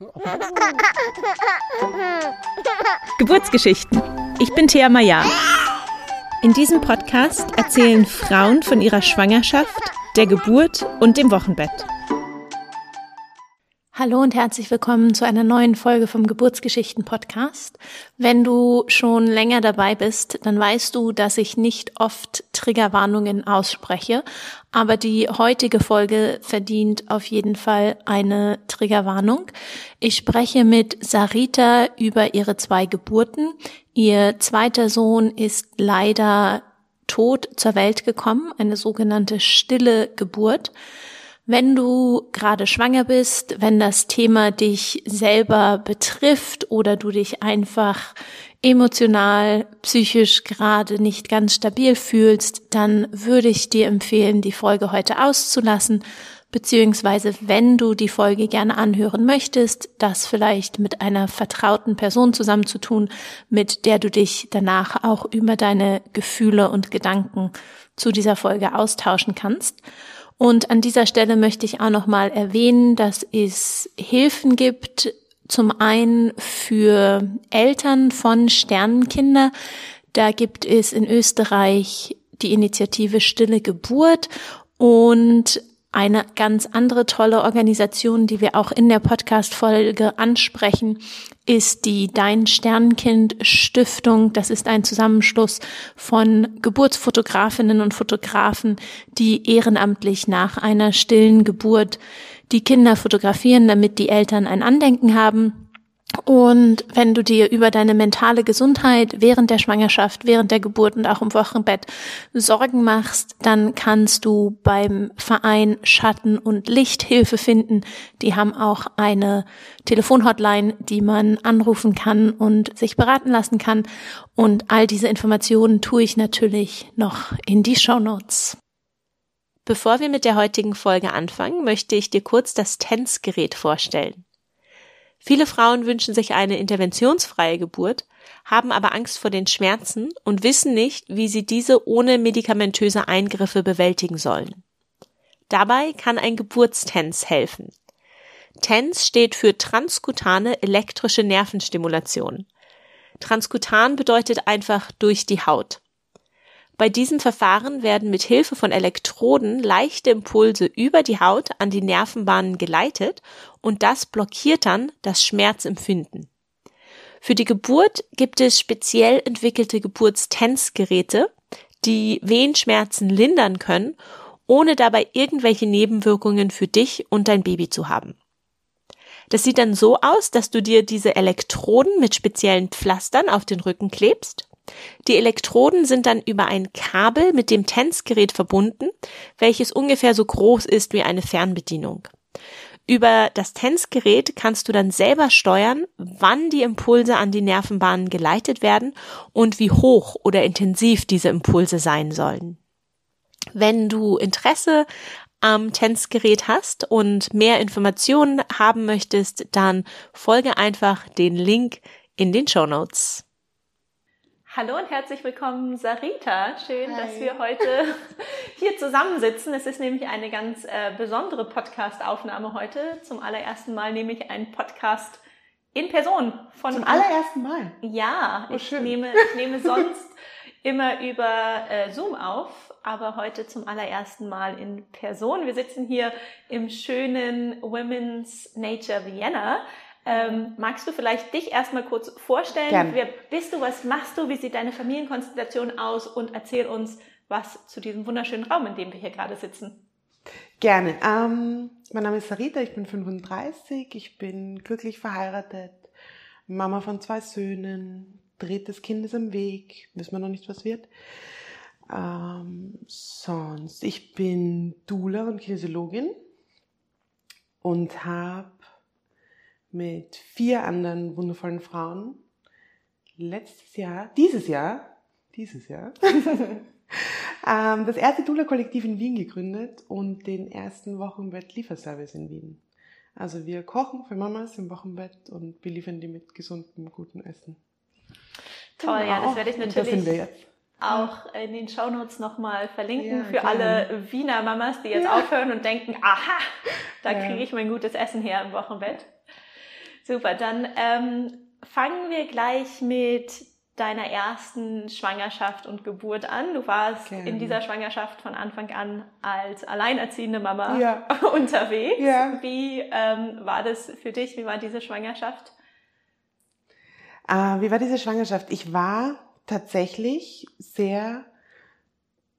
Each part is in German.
Geburtsgeschichten. Ich bin Thea Maya. In diesem Podcast erzählen Frauen von ihrer Schwangerschaft, der Geburt und dem Wochenbett. Hallo und herzlich willkommen zu einer neuen Folge vom Geburtsgeschichten Podcast. Wenn du schon länger dabei bist, dann weißt du, dass ich nicht oft Triggerwarnungen ausspreche, aber die heutige Folge verdient auf jeden Fall eine Triggerwarnung. Ich spreche mit Sarita über ihre zwei Geburten. Ihr zweiter Sohn ist leider tot zur Welt gekommen, eine sogenannte stille Geburt. Wenn du gerade schwanger bist, wenn das Thema dich selber betrifft oder du dich einfach emotional, psychisch gerade nicht ganz stabil fühlst, dann würde ich dir empfehlen, die Folge heute auszulassen, beziehungsweise wenn du die Folge gerne anhören möchtest, das vielleicht mit einer vertrauten Person zusammenzutun, mit der du dich danach auch über deine Gefühle und Gedanken zu dieser Folge austauschen kannst. Und an dieser Stelle möchte ich auch nochmal erwähnen, dass es Hilfen gibt, zum einen für Eltern von Sternenkinder. Da gibt es in Österreich die Initiative Stille Geburt und eine ganz andere tolle Organisation, die wir auch in der Podcast-Folge ansprechen, ist die Dein Sternkind Stiftung. Das ist ein Zusammenschluss von Geburtsfotografinnen und Fotografen, die ehrenamtlich nach einer stillen Geburt die Kinder fotografieren, damit die Eltern ein Andenken haben und wenn du dir über deine mentale Gesundheit während der Schwangerschaft, während der Geburt und auch im Wochenbett Sorgen machst, dann kannst du beim Verein Schatten und Licht Hilfe finden. Die haben auch eine Telefonhotline, die man anrufen kann und sich beraten lassen kann. Und all diese Informationen tue ich natürlich noch in die Show Notes. Bevor wir mit der heutigen Folge anfangen, möchte ich dir kurz das TENS-Gerät vorstellen. Viele Frauen wünschen sich eine interventionsfreie Geburt, haben aber Angst vor den Schmerzen und wissen nicht, wie sie diese ohne medikamentöse Eingriffe bewältigen sollen. Dabei kann ein Geburtstens helfen. TENS steht für transkutane elektrische Nervenstimulation. Transkutan bedeutet einfach durch die Haut. Bei diesem Verfahren werden mit Hilfe von Elektroden leichte Impulse über die Haut an die Nervenbahnen geleitet und das blockiert dann das Schmerzempfinden. Für die Geburt gibt es speziell entwickelte Geburtstensgeräte, die Wehenschmerzen lindern können, ohne dabei irgendwelche Nebenwirkungen für dich und dein Baby zu haben. Das sieht dann so aus, dass du dir diese Elektroden mit speziellen Pflastern auf den Rücken klebst die Elektroden sind dann über ein Kabel mit dem TENS-Gerät verbunden, welches ungefähr so groß ist wie eine Fernbedienung. Über das TENS-Gerät kannst du dann selber steuern, wann die Impulse an die Nervenbahnen geleitet werden und wie hoch oder intensiv diese Impulse sein sollen. Wenn du Interesse am TENS-Gerät hast und mehr Informationen haben möchtest, dann folge einfach den Link in den Show Notes. Hallo und herzlich willkommen, Sarita. Schön, Hi. dass wir heute hier zusammensitzen. Es ist nämlich eine ganz äh, besondere Podcast-Aufnahme heute. Zum allerersten Mal nehme ich einen Podcast in Person von. Zum allerersten Mal? Ja, oh, ich, schön. nehme, ich nehme sonst immer über äh, Zoom auf, aber heute zum allerersten Mal in Person. Wir sitzen hier im schönen Women's Nature Vienna. Ähm, magst du vielleicht dich erstmal kurz vorstellen? Gerne. Wer bist du? Was machst du? Wie sieht deine Familienkonstellation aus? Und erzähl uns was zu diesem wunderschönen Raum, in dem wir hier gerade sitzen. Gerne. Ähm, mein Name ist Sarita, ich bin 35, ich bin glücklich verheiratet, Mama von zwei Söhnen, drittes Kind ist im Weg, wissen wir noch nicht, was wird. Ähm, sonst, ich bin Dula und Kinesiologin und habe mit vier anderen wundervollen Frauen letztes Jahr, dieses Jahr, dieses Jahr, ähm, das erste Dula-Kollektiv in Wien gegründet und den ersten Wochenbett-Lieferservice in Wien. Also wir kochen für Mamas im Wochenbett und beliefern die mit gesundem, gutem Essen. Toll, genau. ja, das werde ich natürlich auch in den Shownotes nochmal verlinken ja, für alle Wiener Mamas, die jetzt ja. aufhören und denken, aha, da ja. kriege ich mein gutes Essen her im Wochenbett. Super, dann ähm, fangen wir gleich mit deiner ersten Schwangerschaft und Geburt an. Du warst Gerne. in dieser Schwangerschaft von Anfang an als alleinerziehende Mama ja. unterwegs. Ja. Wie ähm, war das für dich? Wie war diese Schwangerschaft? Äh, wie war diese Schwangerschaft? Ich war tatsächlich sehr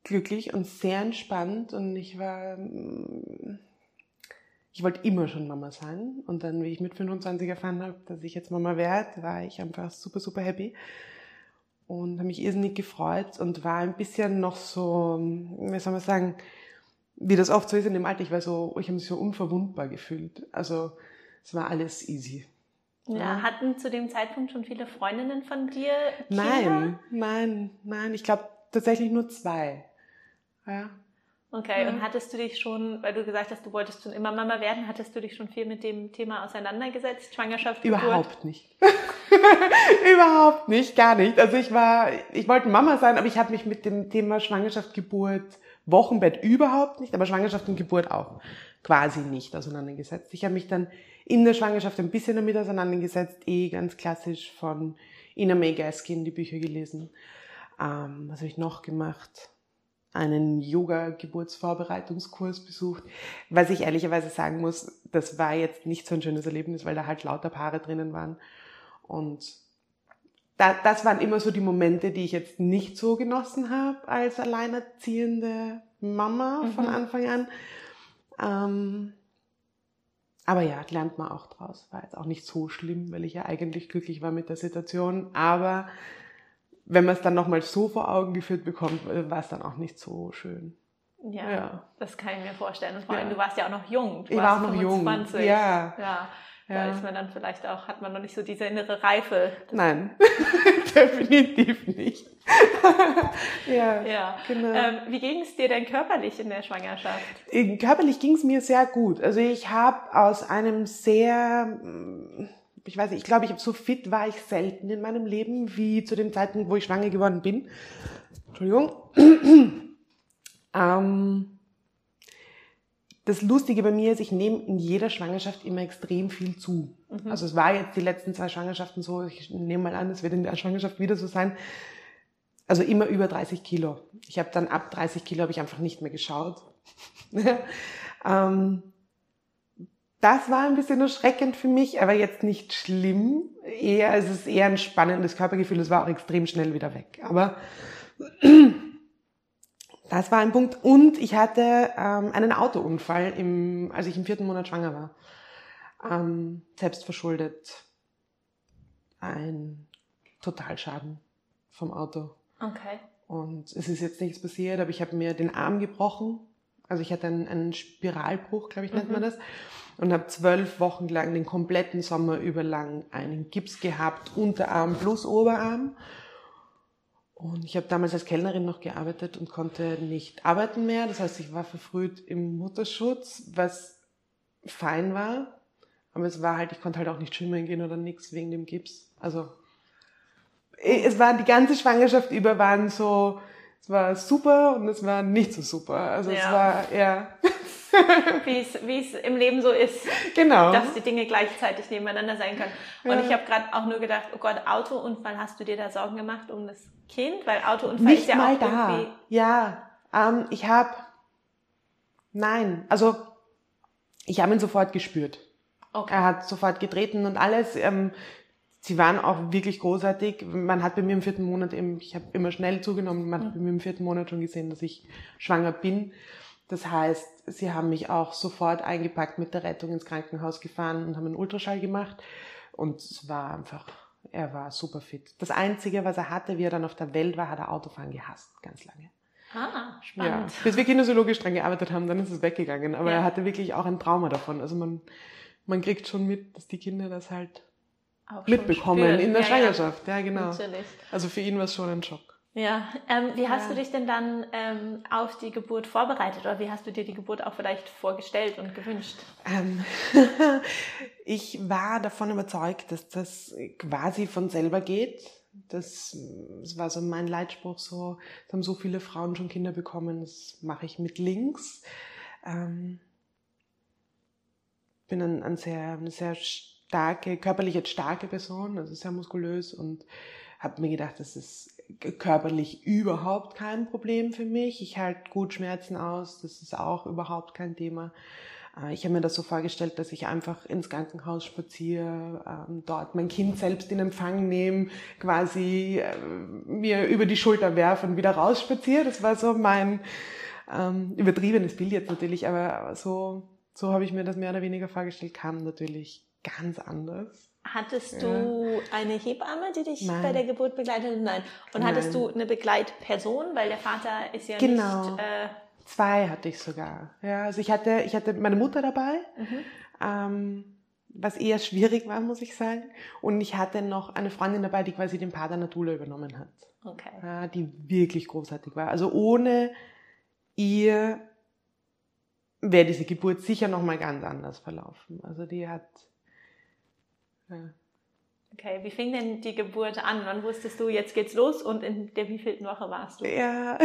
glücklich und sehr entspannt und ich war, mm, ich wollte immer schon Mama sein und dann, wie ich mit 25 erfahren habe, dass ich jetzt Mama werde, war ich einfach super, super happy und habe mich irrsinnig gefreut und war ein bisschen noch so, wie soll man sagen, wie das oft so ist in dem Alter, ich war so, ich habe mich so unverwundbar gefühlt. Also es war alles easy. Ja, ja. hatten zu dem Zeitpunkt schon viele Freundinnen von dir Kinder? Nein, nein, nein. Ich glaube tatsächlich nur zwei. Ja. Okay, ja. und hattest du dich schon, weil du gesagt hast, du wolltest schon immer Mama werden, hattest du dich schon viel mit dem Thema auseinandergesetzt? Schwangerschaft? Überhaupt nicht. Überhaupt nicht, gar nicht. Also ich war, ich wollte Mama sein, aber ich habe mich mit dem Thema Schwangerschaft, Geburt, Wochenbett überhaupt nicht, aber Schwangerschaft und Geburt auch quasi nicht auseinandergesetzt. Ich habe mich dann in der Schwangerschaft ein bisschen damit auseinandergesetzt, eh ganz klassisch von Ina May Gaskin die Bücher gelesen. Ähm, was habe ich noch gemacht? Einen Yoga-Geburtsvorbereitungskurs besucht. Was ich ehrlicherweise sagen muss, das war jetzt nicht so ein schönes Erlebnis, weil da halt lauter Paare drinnen waren. Und da, das waren immer so die Momente, die ich jetzt nicht so genossen habe als alleinerziehende Mama mhm. von Anfang an. Ähm, aber ja, lernt man auch draus. War jetzt auch nicht so schlimm, weil ich ja eigentlich glücklich war mit der Situation. Aber wenn man es dann nochmal so vor Augen geführt bekommt, äh, war es dann auch nicht so schön. Ja, ja, das kann ich mir vorstellen. Und vor allem, ja. du warst ja auch noch jung. Du ich war auch noch 25. jung. Ja. ja. Da ist man dann vielleicht auch, hat man noch nicht so diese innere Reife. Nein, definitiv nicht. ja, ja. Genau. Ähm, wie ging es dir denn körperlich in der Schwangerschaft? Körperlich ging es mir sehr gut. Also ich habe aus einem sehr ich weiß nicht, ich glaube, ich so fit war ich selten in meinem Leben wie zu dem Zeitpunkt, wo ich schwanger geworden bin. Entschuldigung. ähm, das Lustige bei mir ist, ich nehme in jeder Schwangerschaft immer extrem viel zu. Mhm. Also es war jetzt die letzten zwei Schwangerschaften so, ich nehme mal an, es wird in der Schwangerschaft wieder so sein. Also immer über 30 Kilo. Ich habe dann ab 30 Kilo habe ich einfach nicht mehr geschaut. ähm, das war ein bisschen erschreckend für mich, aber jetzt nicht schlimm. Eher, es ist eher ein spannendes Körpergefühl. Es war auch extrem schnell wieder weg. Aber das war ein Punkt. Und ich hatte ähm, einen Autounfall, im, als ich im vierten Monat schwanger war. Ähm, selbst verschuldet. Ein Totalschaden vom Auto. Okay. Und es ist jetzt nichts passiert, aber ich habe mir den Arm gebrochen. Also ich hatte einen, einen Spiralbruch, glaube ich, nennt mhm. man das und habe zwölf Wochen lang den kompletten Sommer über lang einen Gips gehabt, Unterarm plus Oberarm. Und ich habe damals als Kellnerin noch gearbeitet und konnte nicht arbeiten mehr. Das heißt, ich war verfrüht im Mutterschutz, was fein war. Aber es war halt, ich konnte halt auch nicht schwimmen gehen oder nichts wegen dem Gips. Also es war die ganze Schwangerschaft über waren so, es war super und es war nicht so super. Also ja. es war eher wie es im Leben so ist. Genau. Dass die Dinge gleichzeitig nebeneinander sein können. Und ja. ich habe gerade auch nur gedacht, oh Gott, Autounfall, hast du dir da Sorgen gemacht um das Kind? Weil Autounfall Nicht ist ja mal auch da. irgendwie... Ja, ähm, ich habe... Nein, also ich habe ihn sofort gespürt. Okay. Er hat sofort getreten und alles. Ähm, sie waren auch wirklich großartig. Man hat bei mir im vierten Monat eben, ich habe immer schnell zugenommen, man hat bei mir im vierten Monat schon gesehen, dass ich schwanger bin. Das heißt, sie haben mich auch sofort eingepackt, mit der Rettung ins Krankenhaus gefahren und haben einen Ultraschall gemacht. Und es war einfach, er war super fit. Das Einzige, was er hatte, wie er dann auf der Welt war, hat er Autofahren gehasst, ganz lange. Ah, spannend. Ja, bis wir kinesiologisch dran gearbeitet haben, dann ist es weggegangen. Aber ja. er hatte wirklich auch ein Trauma davon. Also man, man kriegt schon mit, dass die Kinder das halt auch mitbekommen in der ja, Schwangerschaft. Ja, genau. Natürlich. Also für ihn war es schon ein Schock. Ja, ähm, wie hast ja. du dich denn dann ähm, auf die Geburt vorbereitet oder wie hast du dir die Geburt auch vielleicht vorgestellt und gewünscht? Ähm, ich war davon überzeugt, dass das quasi von selber geht. Das, das war so mein Leitspruch so, es haben so viele Frauen schon Kinder bekommen, das mache ich mit links. Ähm, bin ein, ein sehr, eine sehr starke, körperlich jetzt starke Person, also sehr muskulös und habe mir gedacht, das ist körperlich überhaupt kein Problem für mich. Ich halte gut Schmerzen aus, das ist auch überhaupt kein Thema. Äh, ich habe mir das so vorgestellt, dass ich einfach ins Krankenhaus spaziere, ähm, dort mein Kind selbst in Empfang nehme, quasi äh, mir über die Schulter werfe und wieder rausspaziere. Das war so mein ähm, übertriebenes Bild jetzt natürlich, aber so, so habe ich mir das mehr oder weniger vorgestellt, kam natürlich ganz anders. Hattest du eine Hebamme, die dich Nein. bei der Geburt begleitet? Nein. Und Nein. hattest du eine Begleitperson, weil der Vater ist ja genau. nicht. Äh Zwei hatte ich sogar. Ja, also ich hatte, ich hatte meine Mutter dabei, mhm. ähm, was eher schwierig war, muss ich sagen. Und ich hatte noch eine Freundin dabei, die quasi den Pater Natula übernommen hat. Okay. Ja, die wirklich großartig war. Also ohne ihr wäre diese Geburt sicher noch mal ganz anders verlaufen. Also die hat ja. Okay, wie fing denn die Geburt an? Wann wusstest du, jetzt geht's los und in der wievielten Woche warst du? Ja,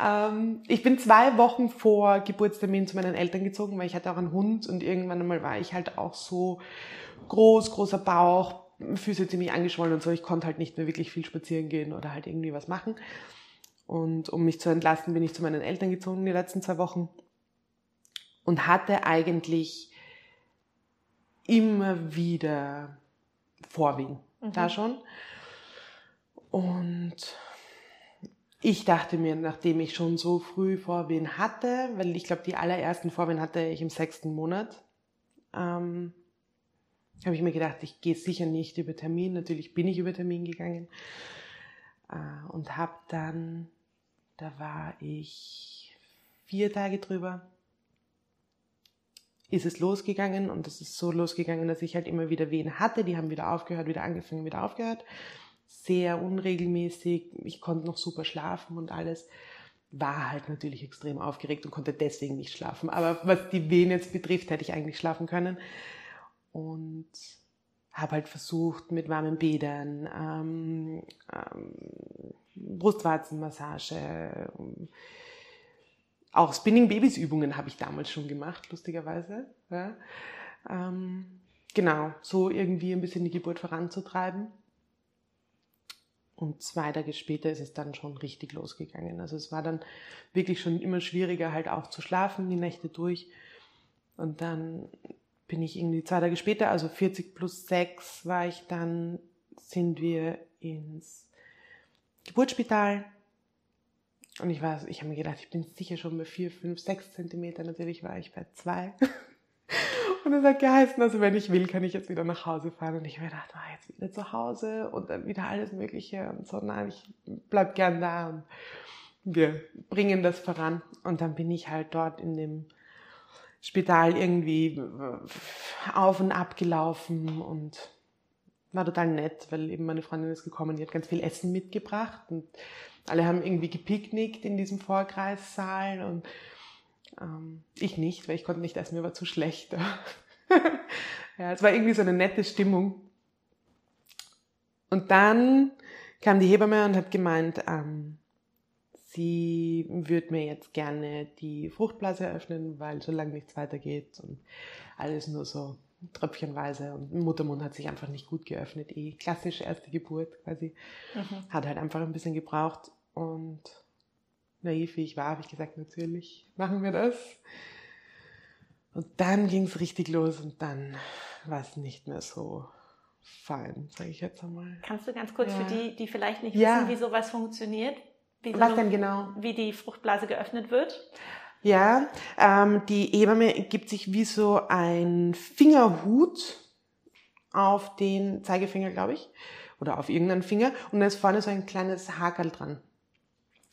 ähm, ich bin zwei Wochen vor Geburtstermin zu meinen Eltern gezogen, weil ich hatte auch einen Hund und irgendwann einmal war ich halt auch so groß, großer Bauch, Füße ziemlich angeschwollen und so. Ich konnte halt nicht mehr wirklich viel spazieren gehen oder halt irgendwie was machen. Und um mich zu entlasten, bin ich zu meinen Eltern gezogen die letzten zwei Wochen und hatte eigentlich immer wieder Vorwehen mhm. da schon. Und ich dachte mir, nachdem ich schon so früh Vorwehen hatte, weil ich glaube, die allerersten Vorwehen hatte ich im sechsten Monat, ähm, habe ich mir gedacht, ich gehe sicher nicht über Termin. Natürlich bin ich über Termin gegangen äh, und habe dann, da war ich vier Tage drüber, ist es losgegangen und es ist so losgegangen, dass ich halt immer wieder Wehen hatte. Die haben wieder aufgehört, wieder angefangen, wieder aufgehört. Sehr unregelmäßig. Ich konnte noch super schlafen und alles. War halt natürlich extrem aufgeregt und konnte deswegen nicht schlafen. Aber was die Wehen jetzt betrifft, hätte ich eigentlich schlafen können. Und habe halt versucht mit warmen Bädern, ähm, ähm, Brustwarzenmassage, auch Spinning Babys Übungen habe ich damals schon gemacht, lustigerweise. Ja. Ähm, genau, so irgendwie ein bisschen die Geburt voranzutreiben. Und zwei Tage später ist es dann schon richtig losgegangen. Also es war dann wirklich schon immer schwieriger, halt auch zu schlafen, die Nächte durch. Und dann bin ich irgendwie zwei Tage später, also 40 plus 6 war ich dann, sind wir ins Geburtsspital und ich war, ich habe mir gedacht, ich bin sicher schon bei vier, fünf, sechs Zentimeter. Natürlich war ich bei zwei. Und es hat geheißen, also wenn ich will, kann ich jetzt wieder nach Hause fahren. Und ich habe mir gedacht, ah, jetzt wieder zu Hause und dann wieder alles Mögliche und so. Nein, ich bleib gern da und wir bringen das voran. Und dann bin ich halt dort in dem Spital irgendwie auf und ab gelaufen und war total nett, weil eben meine Freundin ist gekommen, die hat ganz viel Essen mitgebracht und alle haben irgendwie gepicknickt in diesem Vorkreissaal und ähm, ich nicht, weil ich konnte nicht essen, mir war zu schlecht. ja, es war irgendwie so eine nette Stimmung. Und dann kam die Hebamme und hat gemeint, ähm, sie würde mir jetzt gerne die Fruchtblase eröffnen, weil solange nichts weitergeht und alles nur so tröpfchenweise und Muttermund hat sich einfach nicht gut geöffnet. Eh klassische erste Geburt quasi. Mhm. Hat halt einfach ein bisschen gebraucht und naiv wie ich war, habe ich gesagt, natürlich machen wir das. Und dann ging es richtig los und dann war es nicht mehr so fein, sage ich jetzt einmal. Kannst du ganz kurz ja. für die, die vielleicht nicht ja. wissen, wie sowas funktioniert? Wie Was so, denn genau? Wie die Fruchtblase geöffnet wird? Ja, ähm, die Hebamme gibt sich wie so ein Fingerhut auf den Zeigefinger, glaube ich, oder auf irgendeinen Finger und da ist vorne so ein kleines Hakel dran.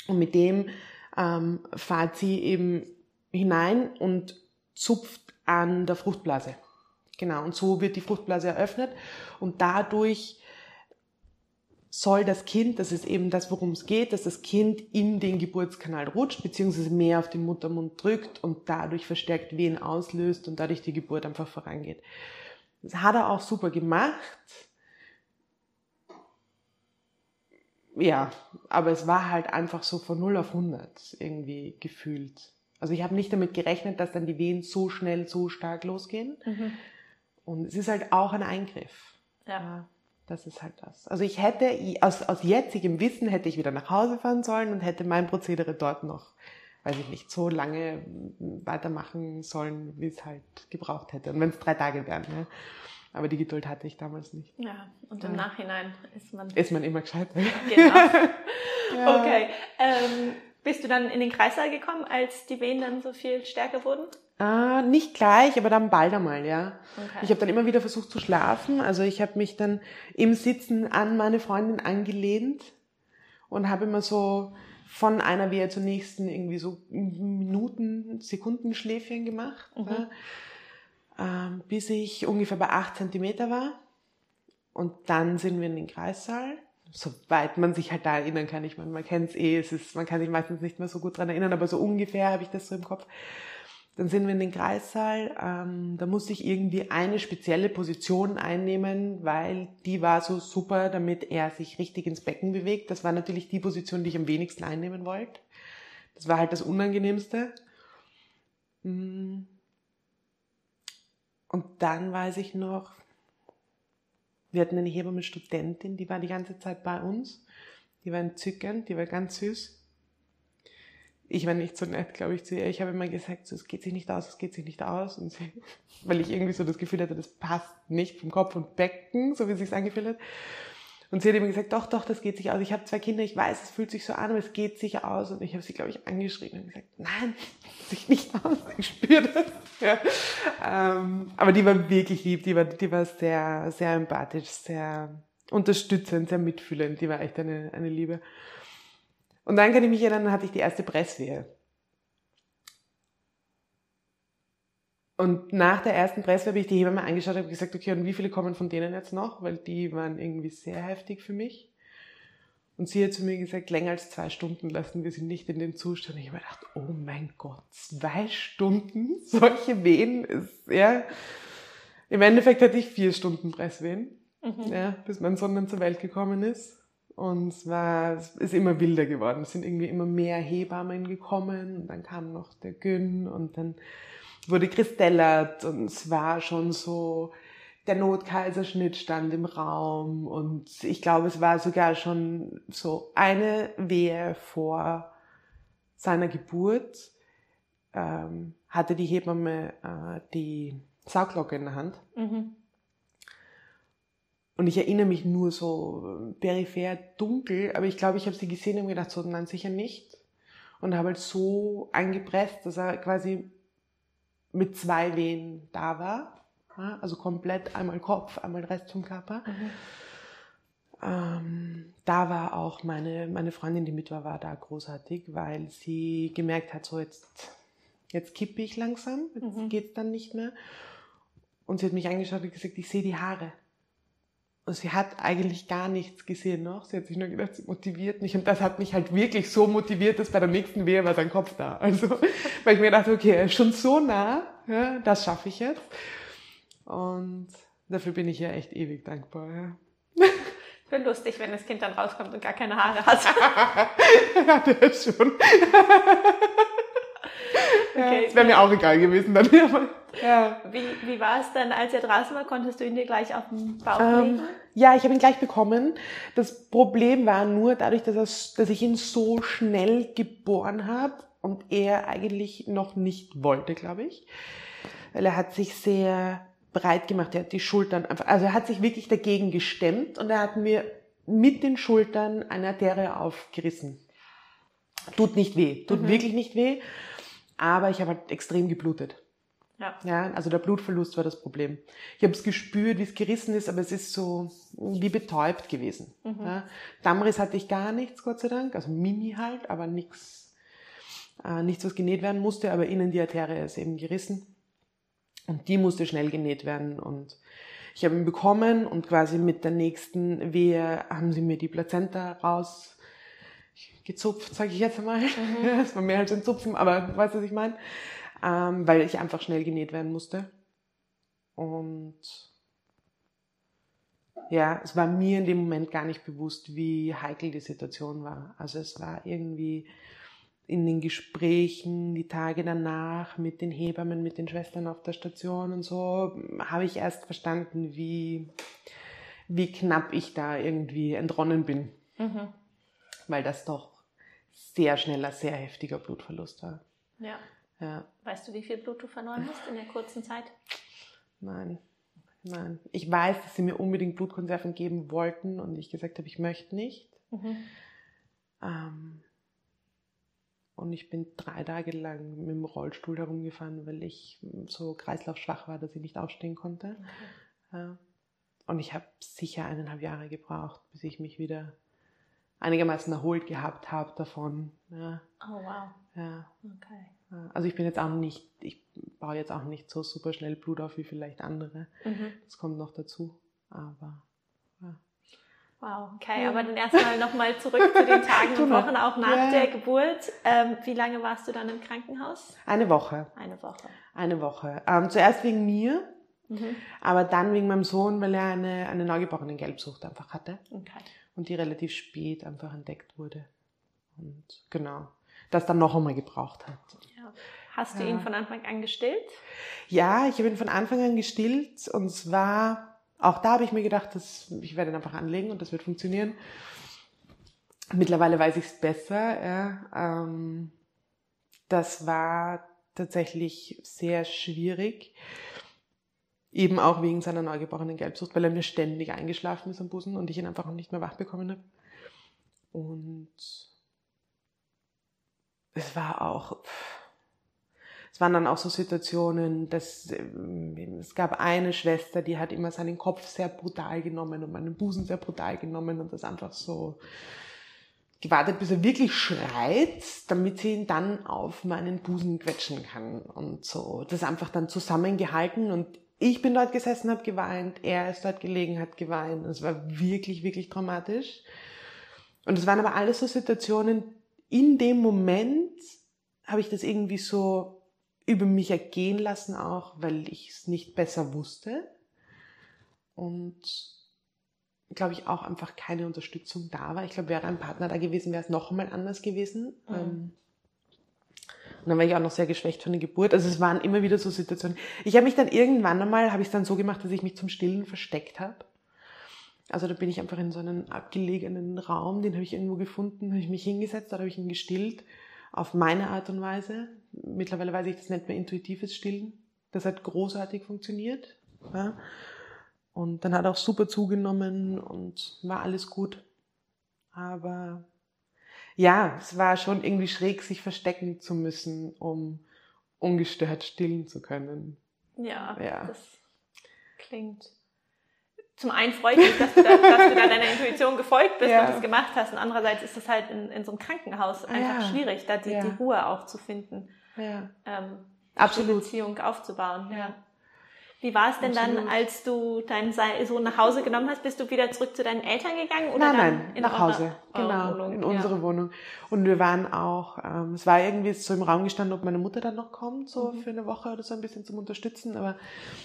Und mit dem ähm, fahrt sie eben hinein und zupft an der Fruchtblase. Genau, und so wird die Fruchtblase eröffnet und dadurch soll das Kind, das ist eben das, worum es geht, dass das Kind in den Geburtskanal rutscht, beziehungsweise mehr auf den Muttermund drückt und dadurch verstärkt Wehen auslöst und dadurch die Geburt einfach vorangeht. Das hat er auch super gemacht. Ja, aber es war halt einfach so von 0 auf 100 irgendwie gefühlt. Also ich habe nicht damit gerechnet, dass dann die Wehen so schnell, so stark losgehen. Mhm. Und es ist halt auch ein Eingriff. Ja. Das ist halt das. Also ich hätte, aus, aus jetzigem Wissen hätte ich wieder nach Hause fahren sollen und hätte mein Prozedere dort noch, weiß ich nicht, so lange weitermachen sollen, wie es halt gebraucht hätte. Und wenn es drei Tage wären. Ne? Aber die Geduld hatte ich damals nicht. Ja, und im Ja. Nachhinein ist man. Ist man immer gescheit. Genau. Ja. Okay. Ähm, bist du dann in den Kreissaal gekommen, als die Wehen dann so viel stärker wurden? Ah, nicht gleich, aber dann bald einmal, ja. Okay. Ich habe dann immer wieder versucht zu schlafen. Also ich habe mich dann im Sitzen an meine Freundin angelehnt und habe immer so von einer Wehe zur nächsten irgendwie so Minuten, Sekundenschläfchen gemacht, Mhm. ja. ähm, bis ich ungefähr bei acht Zentimeter war. Und dann sind wir in den Kreissaal, soweit man sich halt da erinnern kann. Ich meine, man kennt es eh, es ist, man kann sich meistens nicht mehr so gut dran erinnern, aber so ungefähr habe ich das so im Kopf. Dann sind wir in den Kreissaal. Ähm, da musste ich irgendwie eine spezielle Position einnehmen, weil die war so super, damit er sich richtig ins Becken bewegt. Das war natürlich die Position, die ich am wenigsten einnehmen wollte. Das war halt das Unangenehmste. Mm. Und dann weiß ich noch, wir hatten eine Hebamme-Studentin, die war die ganze Zeit bei uns. Die war entzückend, die war ganz süß ich war nicht so nett, glaube ich, zu ihr. Ich habe immer gesagt, so, es geht sich nicht aus, es geht sich nicht aus. Und sie, weil ich irgendwie so das Gefühl hatte, das passt nicht vom Kopf und Becken, so wie es sich angefühlt hat. Und sie hat immer gesagt, doch, doch, das geht sich aus. Ich habe zwei Kinder, ich weiß, es fühlt sich so an, aber es geht sich aus. Und ich habe sie, glaube ich, angeschrien und gesagt, nein, es geht sich nicht aus, ich spüre das. Ja. Ähm, aber die war wirklich lieb, die war, die war sehr, sehr empathisch, sehr unterstützend, sehr mitfühlend. Die war echt eine, eine Liebe. Und dann kann ich mich erinnern, dann hatte ich die erste Presswehe. Und nach der ersten Presswehe habe ich die Hebamme angeschaut und habe gesagt, okay, und wie viele kommen von denen jetzt noch? Weil die waren irgendwie sehr heftig für mich. Und sie hat zu mir gesagt, länger als zwei Stunden lassen wir sie nicht in den Zustand. Ich habe mir gedacht, oh mein Gott, zwei Stunden? Solche Wehen ist, ja. Im Endeffekt hatte ich vier Stunden Presswehen, Mhm. ja, bis mein Sohn dann zur Welt gekommen ist. Und es war, es ist immer wilder geworden. Es sind irgendwie immer mehr Hebammen gekommen. Und dann kam noch der Gün und dann wurde Christellert und es war schon so, der Notkaiserschnitt stand im Raum und ich glaube, es war sogar schon so eine Wehe vor seiner Geburt, ähm, hatte die Hebamme äh, die Sauglocke in der Hand. Mhm. Und ich erinnere mich nur so peripher dunkel, aber ich glaube, ich habe sie gesehen und mir gedacht, so, nein, sicher nicht. Und habe halt so eingepresst, dass er quasi mit zwei Wehen da war. Also komplett einmal Kopf, einmal Rest vom Körper. Mhm. Ähm, da war auch meine, meine Freundin, die mit war, war da großartig, weil sie gemerkt hat, so jetzt, jetzt kippe ich langsam, jetzt Mhm. geht's dann nicht mehr. Und sie hat mich angeschaut und gesagt, ich sehe die Haare. Und sie hat eigentlich gar nichts gesehen noch. Sie hat sich nur gedacht, sie motiviert mich. Und das hat mich halt wirklich so motiviert, dass bei der nächsten Wehe war sein Kopf da. Also, weil ich mir dachte, okay, er ist schon so nah, ja, das schaffe ich jetzt. Und dafür bin ich ja echt ewig dankbar. Ja. Wäre lustig, wenn das Kind dann rauskommt und gar keine Haare hat. der ist schon. Okay. das wäre mir auch egal gewesen dann. Ja. Wie, wie war es dann, als er draußen war? Konntest du ihn dir gleich auf den Bauch Ähm, legen? ja, ich habe ihn gleich bekommen. Das Problem war nur dadurch, dass, er, dass ich ihn so schnell geboren habe und er eigentlich noch nicht wollte, glaube ich. Weil er hat sich sehr breit gemacht. Er hat die Schultern einfach, also er hat sich wirklich dagegen gestemmt und er hat mir mit den Schultern eine Arterie aufgerissen. Tut nicht weh, tut Mhm. wirklich nicht weh, aber ich habe halt extrem geblutet. Ja. Ja, also der Blutverlust war das Problem. Ich habe es gespürt, wie es gerissen ist, aber es ist so wie betäubt gewesen. Mhm. Ja. Dammriss hatte ich gar nichts, Gott sei Dank, also mini halt, aber nichts, äh, nichts, was genäht werden musste, aber innen die Arterie ist eben gerissen und die musste schnell genäht werden und ich habe ihn bekommen und quasi mit der nächsten Wehe haben sie mir die Plazenta raus gezupft, sage ich jetzt einmal. Ja, Es war mehr als ein Zupfen, aber du weißt, was ich meine. Ähm, weil ich einfach schnell genäht werden musste. Und ja, es war mir in dem Moment gar nicht bewusst, wie heikel die Situation war. Also es war irgendwie, in den Gesprächen, die Tage danach mit den Hebammen, mit den Schwestern auf der Station und so, habe ich erst verstanden, wie, wie knapp ich da irgendwie entronnen bin. Mhm. Weil das doch sehr schneller, sehr heftiger Blutverlust war. Ja. ja. Weißt du, wie viel Blut du verloren hast in der kurzen Zeit? Nein. Nein. Ich weiß, dass sie mir unbedingt Blutkonserven geben wollten und ich gesagt habe, ich möchte nicht. Mhm. Ähm, und ich bin drei Tage lang mit dem Rollstuhl herumgefahren, weil ich so kreislaufschwach war, dass ich nicht aufstehen konnte. Okay. Ja. Und ich habe sicher eineinhalb Jahre gebraucht, bis ich mich wieder einigermaßen erholt gehabt habe davon. Ja. Oh wow. Ja. Okay. Also ich bin jetzt auch nicht, ich baue jetzt auch nicht so super schnell Blut auf wie vielleicht andere. Mhm. Das kommt noch dazu. Aber Wow, okay, aber dann erstmal nochmal zurück zu den Tagen und Wochen auch nach ja. der Geburt. Ähm, wie lange warst du dann im Krankenhaus? Eine Woche. Eine Woche. Eine Woche. Ähm, zuerst wegen mir, mhm. aber dann wegen meinem Sohn, weil er eine, eine neugeborene Gelbsucht einfach hatte. Okay. Und die relativ spät einfach entdeckt wurde. Und genau, das dann noch einmal gebraucht hat. Ja. Hast du ja. ihn von Anfang an gestillt? Ja, ich habe ihn von Anfang an gestillt und zwar auch da habe ich mir gedacht, dass ich werde ihn einfach anlegen und das wird funktionieren. Mittlerweile weiß ich es besser. Ja. Ähm, das war tatsächlich sehr schwierig. Eben auch wegen seiner neugeborenen Gelbsucht, weil er mir ständig eingeschlafen ist am Busen und ich ihn einfach nicht mehr wach bekommen habe. Und es war auch, es waren dann auch so Situationen, dass ähm, es gab eine Schwester, die hat immer seinen Kopf sehr brutal genommen und meinen Busen sehr brutal genommen und das einfach so gewartet, bis er wirklich schreit, damit sie ihn dann auf meinen Busen quetschen kann und so. Das einfach dann zusammengehalten und ich bin dort gesessen, habe geweint, er ist dort gelegen, hat geweint. Es war wirklich, wirklich dramatisch. Und es waren aber alles so Situationen, in dem Moment habe ich das irgendwie so über mich ergehen lassen auch, weil ich es nicht besser wusste. Und glaube ich auch einfach keine Unterstützung da war. Ich glaube, wäre ein Partner da gewesen, wäre es noch einmal anders gewesen. Mhm. Ähm, und dann war ich auch noch sehr geschwächt von der Geburt. Also es waren immer wieder so Situationen. Ich habe mich dann irgendwann einmal, habe ich es dann so gemacht, dass ich mich zum Stillen versteckt habe. Also da bin ich einfach in so einen abgelegenen Raum, den habe ich irgendwo gefunden, habe ich mich hingesetzt, da habe ich ihn gestillt auf meine Art und Weise. Mittlerweile weiß ich, das nennt man intuitives Stillen. Das hat großartig funktioniert. Ja. Und dann hat auch super zugenommen und war alles gut. Aber ja, es war schon irgendwie schräg, sich verstecken zu müssen, um ungestört stillen zu können. Ja, ja. das klingt zum einen freut mich, dass du, da, dass du da deiner Intuition gefolgt bist ja. und das gemacht hast. Und andererseits ist es halt in, in so einem Krankenhaus einfach ja. schwierig, da die, die Ruhe auch zu finden. Ja. Ähm, Absolut. Beziehung aufzubauen. Ja. Wie war es denn Absolut. dann, als du deinen Sohn nach Hause genommen hast? Bist du wieder zurück zu deinen Eltern gegangen? Oder nein, nein, in nach Hause. Genau, Wohnung? in unsere Wohnung. Und wir waren auch, ähm, es war irgendwie so im Raum gestanden, ob meine Mutter dann noch kommt, so mhm. für eine Woche oder so ein bisschen zum Unterstützen. Aber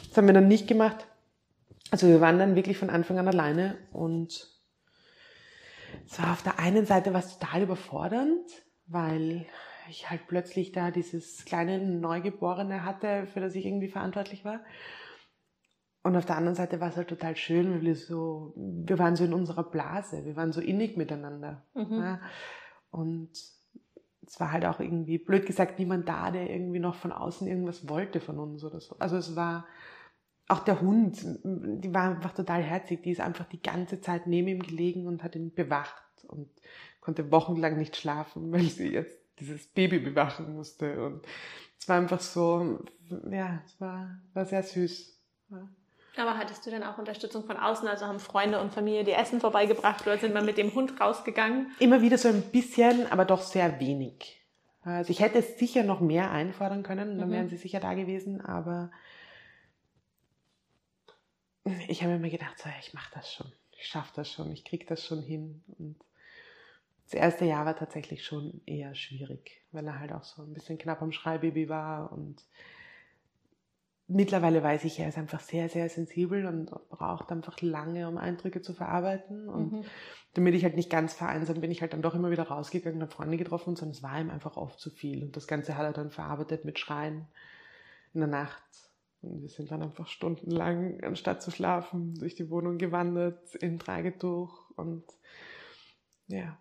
das haben wir dann nicht gemacht. Also wir waren dann wirklich von Anfang an alleine und es war auf der einen Seite was total überfordernd, weil ich halt plötzlich da dieses kleine Neugeborene hatte, für das ich irgendwie verantwortlich war. Und auf der anderen Seite war es halt total schön, weil wir so, wir waren so in unserer Blase, wir waren so innig miteinander. Mhm. Ja. Und es war halt auch irgendwie, blöd gesagt, niemand da, der irgendwie noch von außen irgendwas wollte von uns oder so. Also es war, auch der Hund, die war einfach total herzig. Die ist einfach die ganze Zeit neben ihm gelegen und hat ihn bewacht und konnte wochenlang nicht schlafen, weil sie jetzt dieses Baby bewachen musste. Und es war einfach so, ja, es war, war sehr süß. Ja. Aber hattest du denn auch Unterstützung von außen? Also haben Freunde und Familie die Essen vorbeigebracht oder sind wir mit dem Hund rausgegangen? Immer wieder so ein bisschen, aber doch sehr wenig. Also ich hätte sicher noch mehr einfordern können, dann mhm. wären sie sicher da gewesen, aber ich habe mir gedacht, so, ich mache das schon, ich schaffe das schon, ich kriege das schon hin. Und das erste Jahr war tatsächlich schon eher schwierig, weil er halt auch so ein bisschen knapp am Schreibaby war und mittlerweile weiß ich, er ist einfach sehr, sehr sensibel und braucht einfach lange, um Eindrücke zu verarbeiten. Und mhm. damit ich halt nicht ganz vereinsam bin, ich halt dann doch immer wieder rausgegangen, habe Freunde getroffen, sondern es war ihm einfach oft zu viel. Und das Ganze hat er dann verarbeitet mit Schreien in der Nacht. Und wir sind dann einfach stundenlang, anstatt zu schlafen, durch die Wohnung gewandert, in Tragetuch und ja.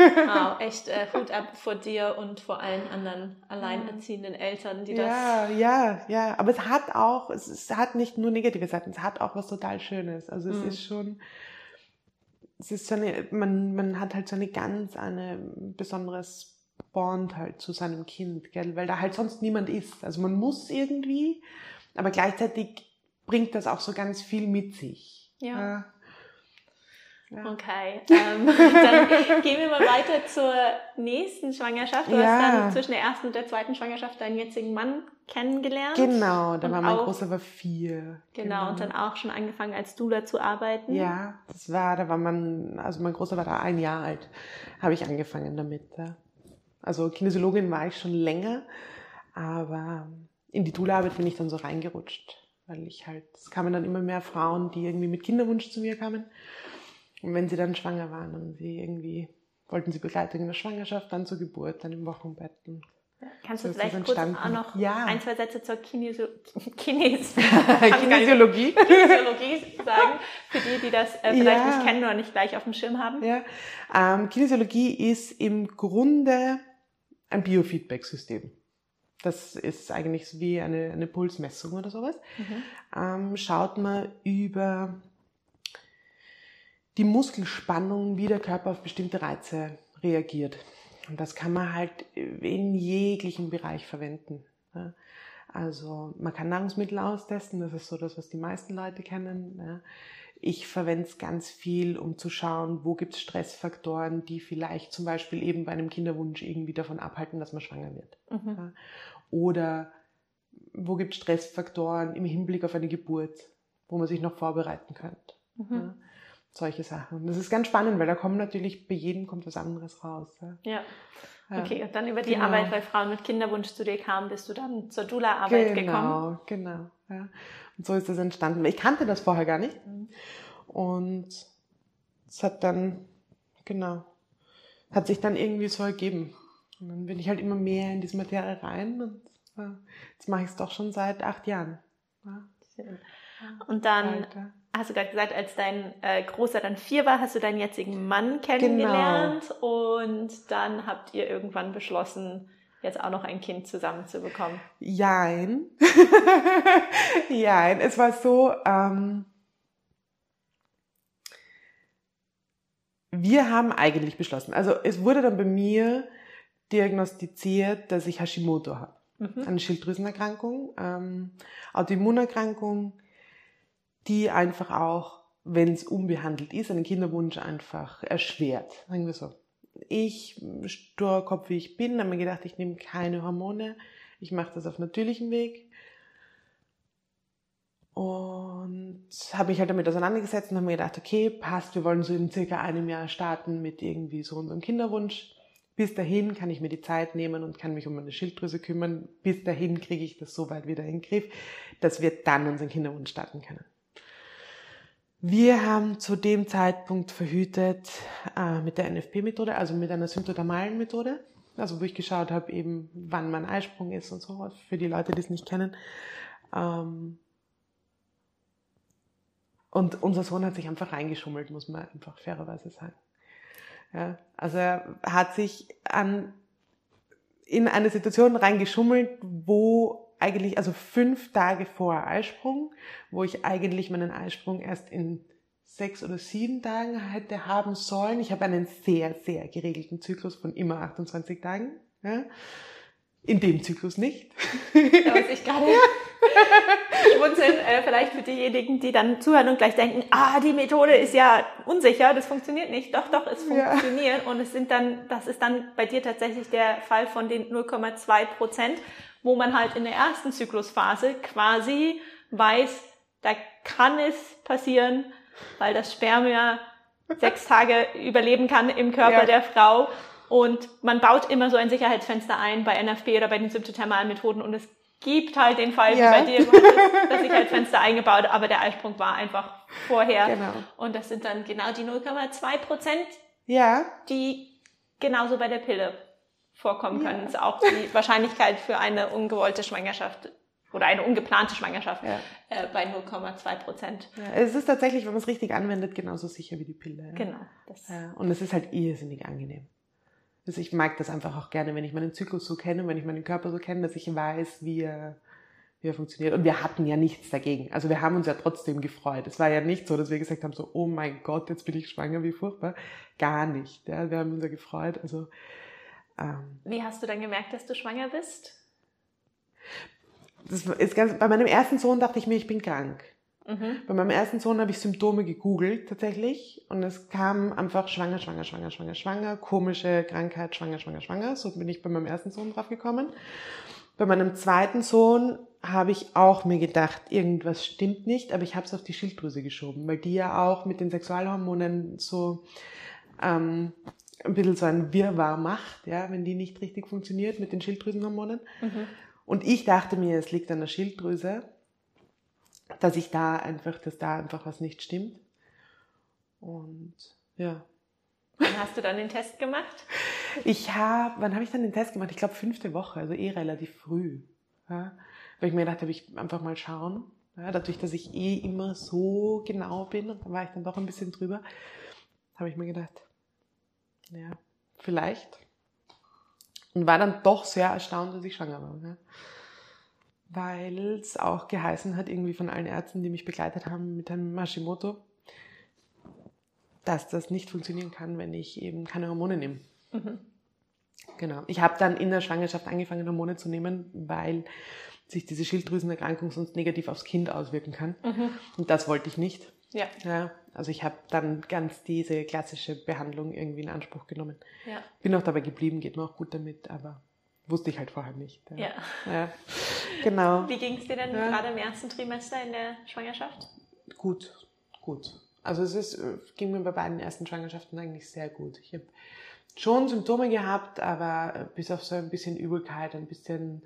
Wow, echt äh, Hut ab vor dir und vor allen anderen alleinerziehenden Eltern, die das. Ja, ja, ja. Aber es hat auch, es, es hat nicht nur negative Seiten, es hat auch was total Schönes. Also es mhm. ist schon, es ist so eine, man, man hat halt so eine ganz eine besonderes Bond halt zu seinem Kind, gell? weil da halt sonst niemand ist. Also man muss irgendwie, aber gleichzeitig bringt das auch so ganz viel mit sich. Ja. ja. Ja. Okay, ähm, dann gehen wir mal weiter zur nächsten Schwangerschaft. Du ja. hast dann zwischen der ersten und der zweiten Schwangerschaft deinen jetzigen Mann kennengelernt. Genau, da war mein auch, Großer war vier. Genau, genau, und dann auch schon angefangen als Dula zu arbeiten. Ja, das war, da war man, also mein Großer war da ein Jahr alt, habe ich angefangen damit. Ja. Also Kinesiologin war ich schon länger, aber in die Dula-Arbeit bin ich dann so reingerutscht, weil ich halt, es kamen dann immer mehr Frauen, die irgendwie mit Kinderwunsch zu mir kamen. Und wenn sie dann schwanger waren und sie irgendwie, wollten sie Begleitung in der Schwangerschaft, dann zur Geburt, dann im Wochenbett. Kannst du vielleicht kurz auch noch ja. ein, zwei Sätze zur Kinesio Kines Kinesiologie. Kinesiologie sagen, für die, die das äh, vielleicht ja. nicht kennen oder nicht gleich auf dem Schirm haben? Ja. Ähm, Kinesiologie ist im Grunde ein Biofeedback-System. Das ist eigentlich wie eine, eine Pulsmessung oder sowas. Mhm. Ähm, schaut man über die Muskelspannung, wie der Körper auf bestimmte Reize reagiert. Und das kann man halt in jeglichen Bereich verwenden. Also man kann Nahrungsmittel austesten, das ist so das, was die meisten Leute kennen. Ich verwende es ganz viel, um zu schauen, wo gibt es Stressfaktoren, die vielleicht zum Beispiel eben bei einem Kinderwunsch irgendwie davon abhalten, dass man schwanger wird. Mhm. Oder wo gibt es Stressfaktoren im Hinblick auf eine Geburt, wo man sich noch vorbereiten könnte. Mhm solche Sachen. Das ist ganz spannend, weil da kommt natürlich, bei jedem kommt was anderes raus. Ja. ja. Okay, und dann über die genau. Arbeit, weil Frauen mit Kinderwunsch zu dir kamen, bist du dann zur Dula-Arbeit genau, gekommen. Genau, genau. Ja. Und so ist das entstanden. Ich kannte das vorher gar nicht. Mhm. Und es hat dann, genau, hat sich dann irgendwie so ergeben. Und dann bin ich halt immer mehr in diese Materie rein und jetzt mache ich es doch schon seit acht Jahren. Ja. Und dann Alter hast du gerade gesagt, als dein äh, Großer dann vier war, hast du deinen jetzigen Mann kennengelernt genau. und dann habt ihr irgendwann beschlossen, jetzt auch noch ein Kind zusammen zu bekommen. Jein. Jein. Es war so, ähm, wir haben eigentlich beschlossen, also es wurde dann bei mir diagnostiziert, dass ich Hashimoto habe. Mhm. Eine Schilddrüsenerkrankung, ähm, Autoimmunerkrankung, die einfach auch, wenn es unbehandelt ist, einen Kinderwunsch einfach erschwert. Sagen wir so. Ich, Sturkopf wie ich bin, habe mir gedacht, ich nehme keine Hormone. Ich mache das auf natürlichem Weg. Und habe mich halt damit auseinandergesetzt und habe mir gedacht, okay, passt, wir wollen so in circa einem Jahr starten mit irgendwie so unserem Kinderwunsch. Bis dahin kann ich mir die Zeit nehmen und kann mich um meine Schilddrüse kümmern. Bis dahin kriege ich das so weit wieder in den Griff, dass wir dann unseren Kinderwunsch starten können. Wir haben zu dem Zeitpunkt verhütet äh, mit der NFP-Methode, also mit einer symptodermalen Methode, also wo ich geschaut habe, eben wann mein Eisprung ist und so, für die Leute, die es nicht kennen. Ähm und unser Sohn hat sich einfach reingeschummelt, muss man einfach fairerweise sagen. Ja, also er hat sich an, in eine Situation reingeschummelt, wo eigentlich, also fünf Tage vor Eisprung, wo ich eigentlich meinen Eisprung erst in sechs oder sieben Tagen hätte haben sollen. Ich habe einen sehr, sehr geregelten Zyklus von immer 28 Tagen. Ja. In dem Zyklus nicht. Da muss ich gerade schmunzeln, äh, vielleicht für diejenigen, die dann zuhören und gleich denken, ah, die Methode ist ja unsicher, das funktioniert nicht. Doch, doch, es funktioniert. Ja. Und es sind dann, das ist dann bei dir tatsächlich der Fall von den 0,2 Prozent wo man halt in der ersten Zyklusphase quasi weiß, da kann es passieren, weil das Sperm ja sechs Tage überleben kann im Körper ja. der Frau. Und man baut immer so ein Sicherheitsfenster ein bei NFP oder bei den symptothermalen Methoden und es gibt halt den Fall ja. wie bei dir, das Sicherheitsfenster eingebaut, aber der Eisprung war einfach vorher. Genau. Und das sind dann genau die 0,2 Prozent, ja. die genauso bei der Pille vorkommen können. Ja. Das ist auch die Wahrscheinlichkeit für eine ungewollte Schwangerschaft oder eine ungeplante Schwangerschaft ja. äh, bei 0,2 Prozent. Ja, es ist tatsächlich, wenn man es richtig anwendet, genauso sicher wie die Pille. Ja. Genau. Und es ist halt irrsinnig angenehm. Also ich mag das einfach auch gerne, wenn ich meinen Zyklus so kenne, wenn ich meinen Körper so kenne, dass ich weiß, wie er, wie er funktioniert. Und wir hatten ja nichts dagegen. Also wir haben uns ja trotzdem gefreut. Es war ja nicht so, dass wir gesagt haben, so, oh mein Gott, jetzt bin ich schwanger, wie furchtbar. Gar nicht. Ja, wir haben uns ja gefreut. Also, ähm, wie hast du dann gemerkt, dass du schwanger bist? Das ist ganz, bei meinem ersten Sohn dachte ich mir, ich bin krank. Mhm. Bei meinem ersten Sohn habe ich Symptome gegoogelt tatsächlich und es kam einfach schwanger, schwanger, schwanger, schwanger, schwanger, komische Krankheit, schwanger, schwanger, schwanger. So bin ich bei meinem ersten Sohn drauf gekommen. Bei meinem zweiten Sohn habe ich auch mir gedacht, irgendwas stimmt nicht, aber ich habe es auf die Schilddrüse geschoben, weil die ja auch mit den Sexualhormonen so ähm, ein bisschen so ein Wirrwarr macht, ja, wenn die nicht richtig funktioniert mit den Schilddrüsenhormonen. Mhm. Und ich dachte mir, es liegt an der Schilddrüse dass ich da einfach, dass da einfach was nicht stimmt. Und ja. Wann hast du dann den Test gemacht? Ich habe, wann habe ich dann den Test gemacht? Ich glaube fünfte Woche, also eh relativ früh. Ja, weil ich mir gedacht habe, ich einfach mal schauen. Ja, dadurch, dass ich eh immer so genau bin und da war ich dann doch ein bisschen drüber, habe ich mir gedacht, ja, vielleicht. Und war dann doch sehr erstaunt, dass ich schwanger war. Ja weil es auch geheißen hat, irgendwie von allen Ärzten, die mich begleitet haben mit einem Hashimoto, dass das nicht funktionieren kann, wenn ich eben keine Hormone nehme. Mhm. Genau. Ich habe dann in der Schwangerschaft angefangen, Hormone zu nehmen, weil sich diese Schilddrüsenerkrankung sonst negativ aufs Kind auswirken kann. Mhm. Und das wollte ich nicht. Ja. ja also ich habe dann ganz diese klassische Behandlung irgendwie in Anspruch genommen. Ja. Bin auch dabei geblieben, geht mir auch gut damit, aber wusste ich halt vorher nicht. Ja. ja. ja. Genau. Wie ging es dir denn gerade im ersten Trimester in der Schwangerschaft? Gut, gut. Also es ist, äh, ging mir bei beiden ersten Schwangerschaften eigentlich sehr gut. Ich habe schon Symptome gehabt, aber äh, bis auf so ein bisschen Übelkeit, ein bisschen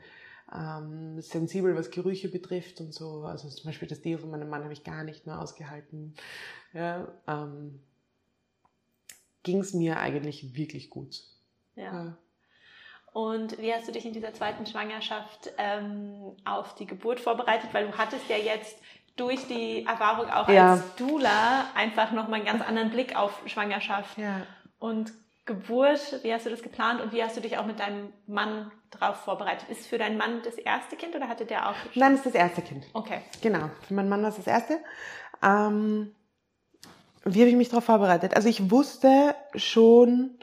ähm, sensibel, was Gerüche betrifft und so. Also zum Beispiel das Deo von meinem Mann habe ich gar nicht mehr ausgehalten. Ja, ähm, ging es mir eigentlich wirklich gut. Ja. ja. Und wie hast du dich in dieser zweiten Schwangerschaft ähm, auf die Geburt vorbereitet? Weil du hattest ja jetzt durch die Erfahrung auch ja. als Doula einfach nochmal einen ganz anderen Blick auf Schwangerschaft ja. und Geburt. Wie hast du das geplant und wie hast du dich auch mit deinem Mann drauf vorbereitet? Ist für deinen Mann das erste Kind oder hatte der auch? Nein, ist das erste Kind. Okay. Genau. Für meinen Mann war es das erste. Ähm, wie habe ich mich darauf vorbereitet? Also ich wusste schon,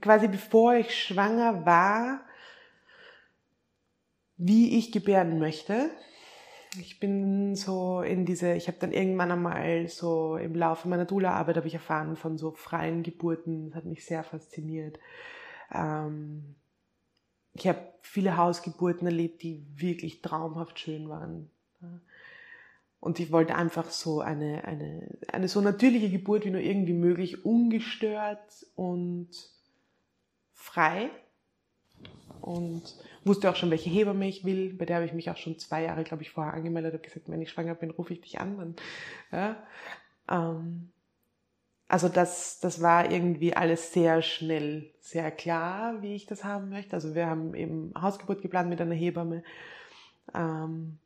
quasi bevor ich schwanger war, wie ich gebären möchte. Ich bin so in diese, ich habe dann irgendwann einmal so im Laufe meiner Dula-Arbeit habe ich erfahren von so freien Geburten. Das hat mich sehr fasziniert. Ähm, ich habe viele Hausgeburten erlebt, die wirklich traumhaft schön waren. Und ich wollte einfach so eine, eine, eine so natürliche Geburt wie nur irgendwie möglich, ungestört und frei und wusste auch schon, welche Hebamme ich will. Bei der habe ich mich auch schon zwei Jahre, glaube ich, vorher angemeldet und gesagt, wenn ich schwanger bin, rufe ich dich an. Dann, ja. ähm, also das, das war irgendwie alles sehr schnell, sehr klar, wie ich das haben möchte. Also wir haben eben Hausgeburt geplant mit einer Hebamme, ähm,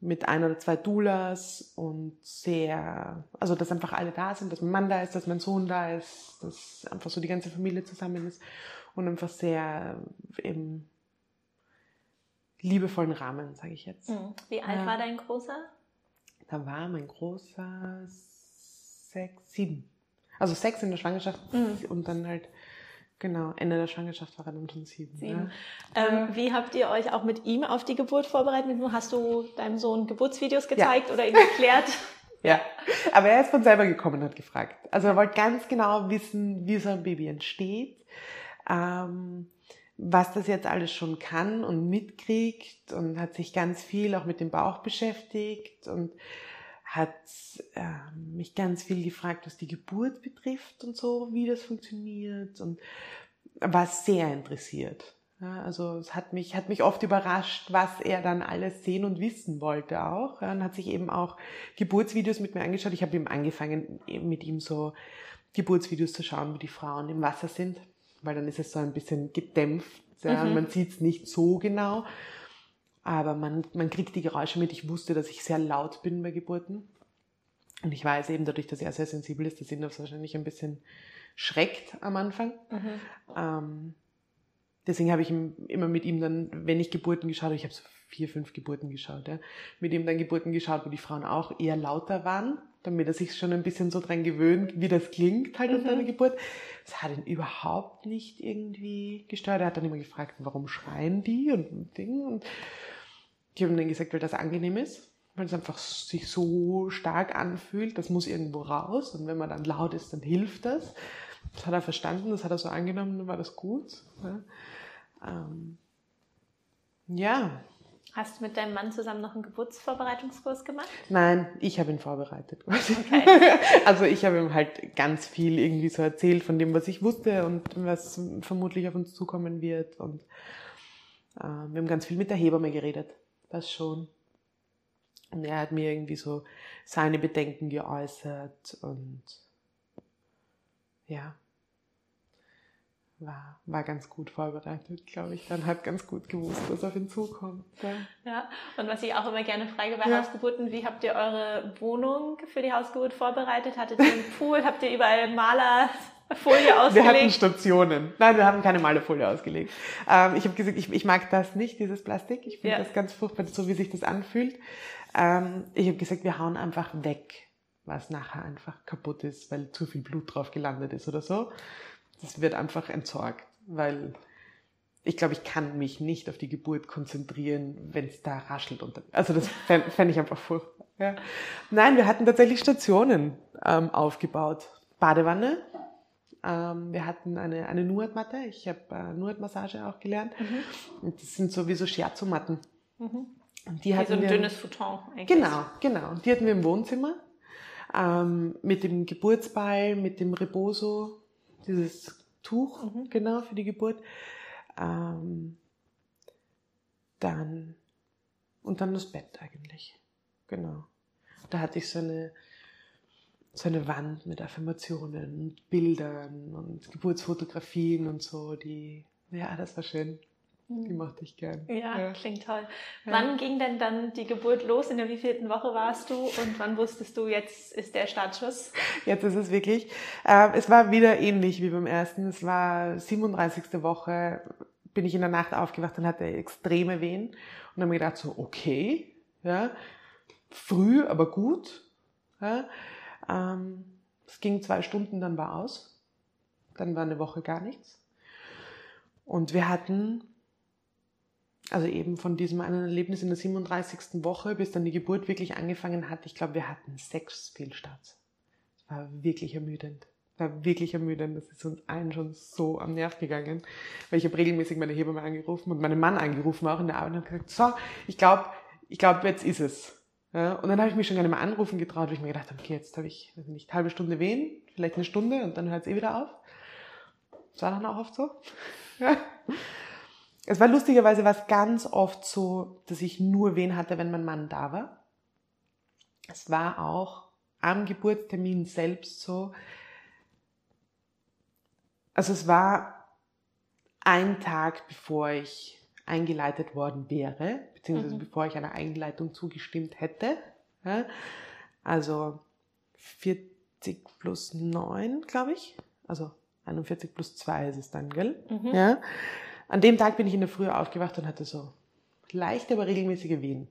mit ein oder zwei Doulas und sehr, also dass einfach alle da sind, dass mein Mann da ist, dass mein Sohn da ist, dass einfach so die ganze Familie zusammen ist und einfach sehr im liebevollen Rahmen, sage ich jetzt. Hm. Wie alt ja. war dein Großer? Da war mein Großer sechs, sieben. Also sechs in der Schwangerschaft mhm. und dann halt Genau, Ende der Schwangerschaft war er dann schon sieben. sieben. Ja. Ähm, wie habt ihr euch auch mit ihm auf die Geburt vorbereitet? Hast du deinem Sohn Geburtsvideos gezeigt ja. oder ihm erklärt? ja, aber er ist von selber gekommen und hat gefragt. Also er wollte ganz genau wissen, wie so ein Baby entsteht ähm, was das jetzt alles schon kann und mitkriegt und hat sich ganz viel auch mit dem Bauch beschäftigt und hat äh, mich ganz viel gefragt, was die Geburt betrifft und so, wie das funktioniert und war sehr interessiert. Ja, also es hat mich, hat mich oft überrascht, was er dann alles sehen und wissen wollte auch. Ja, und hat sich eben auch Geburtsvideos mit mir angeschaut. Ich habe ihm angefangen, mit ihm so Geburtsvideos zu schauen, wie die Frauen im Wasser sind, weil dann ist es so ein bisschen gedämpft. Ja, mhm. Man sieht es nicht so genau, aber man, man kriegt die Geräusche mit. Ich wusste, dass ich sehr laut bin bei Geburten. Und ich weiß eben dadurch, dass er sehr sensibel ist, dass ihn das wahrscheinlich ein bisschen schreckt am Anfang. Mhm. Ähm, deswegen habe ich immer mit ihm dann, wenn ich Geburten geschaut habe, ich habe so vier, fünf Geburten geschaut, ja, mit ihm dann Geburten geschaut, wo die Frauen auch eher lauter waren, damit er sich schon ein bisschen so dran gewöhnt, wie das klingt halt mhm. unter einer Geburt. Das hat ihn überhaupt nicht irgendwie gestört. Er hat dann immer gefragt, warum schreien die und Ding. Und ich habe ihm dann gesagt, weil das angenehm ist, weil es einfach sich so stark anfühlt, das muss irgendwo raus. Und wenn man dann laut ist, dann hilft das. Das hat er verstanden, das hat er so angenommen, dann war das gut. Ja. Ähm, ja. Hast du mit deinem Mann zusammen noch einen Geburtsvorbereitungskurs gemacht? Nein, ich habe ihn vorbereitet. Okay. Also ich habe ihm halt ganz viel irgendwie so erzählt von dem, was ich wusste und was vermutlich auf uns zukommen wird. Und äh, wir haben ganz viel mit der Hebamme geredet. Das schon. Und er hat mir irgendwie so seine Bedenken geäußert und ja, war, war ganz gut vorbereitet, glaube ich. Dann hat ganz gut gewusst, was auf ihn zukommt. Ja. ja, und was ich auch immer gerne frage bei ja. Hausgeburten, wie habt ihr eure Wohnung für die Hausgeburt vorbereitet? Hattet ihr einen Pool? habt ihr überall Malerfolie ausgelegt? Wir hatten Stationen. Nein, wir haben keine Malerfolie ausgelegt. Ähm, ich habe gesagt, ich, ich mag das nicht, dieses Plastik. Ich finde ja. das ganz furchtbar, so wie sich das anfühlt. Ähm, ich habe gesagt, wir hauen einfach weg, was nachher einfach kaputt ist, weil zu viel Blut drauf gelandet ist oder so das wird einfach entsorgt, weil ich glaube, ich kann mich nicht auf die Geburt konzentrieren, wenn es da raschelt. Und, also das fände fänd ich einfach furchtbar. Ja. Nein, wir hatten tatsächlich Stationen ähm, aufgebaut. Badewanne. Ähm, wir hatten eine, eine Nuat-Matte. Ich habe äh, Nuat-Massage auch gelernt. Mhm. Und das sind sowieso Shiatsu-Matten. Mhm. Die Wie so ein wir, dünnes Futon eigentlich. Genau, genau. Die hatten wir im Wohnzimmer. Ähm, mit dem Geburtsball, mit dem Reboso, dieses Tuch, mhm. genau, für die Geburt. Ähm, dann, und dann das Bett eigentlich. Genau. Da hatte ich so eine, so eine Wand mit Affirmationen und Bildern und Geburtsfotografien und so, die, ja, das war schön. Die hm. mochte ich gern. Ja, ja. klingt toll. Ja. Wann ging denn dann die Geburt los? In der wievielten Woche warst du? Und wann wusstest du, jetzt ist der Startschuss? Jetzt ist es wirklich. Äh, es war wieder ähnlich wie beim ersten. Es war 37. Woche, bin ich in der Nacht aufgewacht und hatte extreme Wehen. Und dann habe ich gedacht so, okay, ja, früh, aber gut. Ja. Ähm, es ging zwei Stunden, dann war aus. Dann war eine Woche gar nichts. Und wir hatten also eben von diesem einen Erlebnis in der 37. Woche, bis dann die Geburt wirklich angefangen hat, ich glaube, wir hatten sechs Fehlstarts. Es war wirklich ermüdend. War wirklich ermüdend. Das ist uns allen schon so am Nerv gegangen. Weil ich habe regelmäßig meine Hebamme angerufen und meinen Mann angerufen, auch in der Arbeit, und gesagt, so, ich glaube, ich glaube, jetzt ist es. Ja, und dann habe ich mich schon gar nicht mehr anrufen getraut, weil ich mir gedacht habe, okay, jetzt habe ich weiß nicht halbe Stunde wehen, vielleicht eine Stunde und dann hört es eh wieder auf. Das war dann auch oft so. Ja. Es war lustigerweise was ganz oft so, dass ich nur wen hatte, wenn mein Mann da war. Es war auch am Geburtstermin selbst so. Also es war ein Tag, bevor ich eingeleitet worden wäre, beziehungsweise mhm. bevor ich einer Einleitung zugestimmt hätte. Also 40 plus 9, glaube ich. Also 41 plus 2 ist es dann, gell? Mhm. Ja. An dem Tag bin ich in der Früh aufgewacht und hatte so leichte, aber regelmäßige Wehen.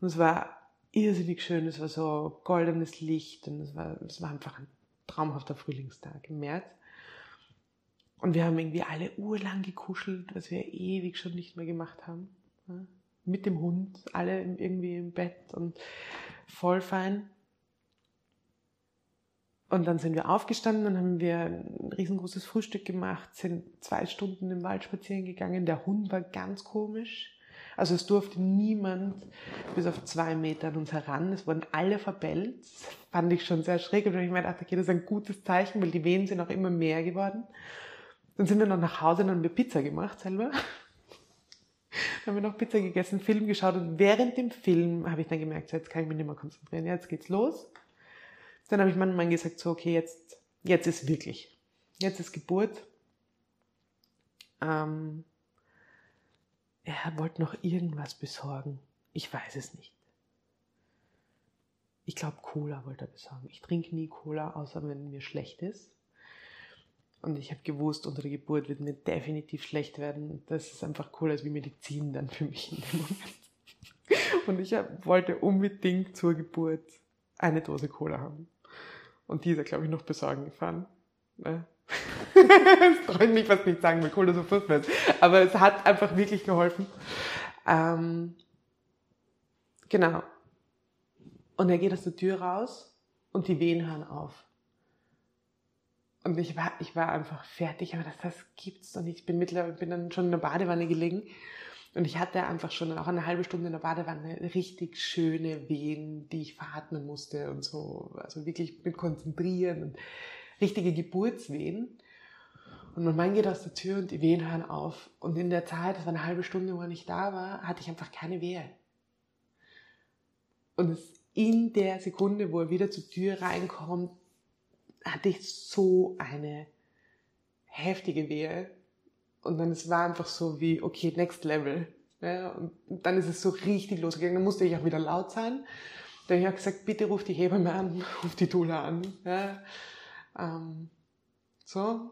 Und es war irrsinnig schön, es war so goldenes Licht und es war, es war einfach ein traumhafter Frühlingstag im März. Und wir haben irgendwie alle urlang gekuschelt, was wir ewig schon nicht mehr gemacht haben. Mit dem Hund, alle irgendwie im Bett und voll fein. Und dann sind wir aufgestanden, dann haben wir ein riesengroßes Frühstück gemacht, sind zwei Stunden im Wald spazieren gegangen. Der Hund war ganz komisch. Also es durfte niemand bis auf zwei Meter an uns heran. Es wurden alle verbellt. Das fand ich schon sehr schräg. Und ich mir gedacht, okay, das ist ein gutes Zeichen, weil die Wehen sind auch immer mehr geworden. Dann sind wir noch nach Hause und haben wir Pizza gemacht selber. dann haben wir noch Pizza gegessen, Film geschaut und während dem Film habe ich dann gemerkt, so, jetzt kann ich mich nicht mehr konzentrieren, jetzt geht's los. Dann habe ich meinem Mann gesagt, so okay, jetzt, jetzt ist wirklich, jetzt ist Geburt. Ähm, er wollte noch irgendwas besorgen. Ich weiß es nicht. Ich glaube, Cola wollte er besorgen. Ich trinke nie Cola, außer wenn mir schlecht ist. Und ich habe gewusst, unter der Geburt wird mir definitiv schlecht werden. Das ist einfach Cola als wie Medizin dann für mich in dem Moment. Und ich wollte unbedingt zur Geburt eine Dose Cola haben. Und die ist er, glaube ich, noch besorgen gefahren. Ne? das ich mich fast nicht sagen, weil Cola so furchtbar ist. Aber es hat einfach wirklich geholfen. Ähm, genau. Und er geht aus der Tür raus und die Wehen hören auf. Und ich war, ich war einfach fertig, aber das, das gibt's doch nicht. Ich bin mittlerweile, bin dann schon in der Badewanne gelegen und ich hatte einfach schon auch eine halbe Stunde in der Badewanne richtig schöne Wehen, die ich veratmen musste und so. Also wirklich mit konzentrieren und richtige Geburtswehen. Und mein Mann geht aus der Tür und die Wehen hören auf. Und in der Zeit, das war eine halbe Stunde, wo er nicht da war, hatte ich einfach keine Wehe. Und es in der Sekunde, wo er wieder zur Tür reinkommt, hatte ich so eine heftige Wehe. Und dann es war einfach so wie, okay, next level. Ja, und dann ist es so richtig losgegangen. Dann musste ich auch wieder laut sein. Dann habe ich gesagt, bitte ruf die Hebamme an, ruf die Dula an. Ja, ähm, so.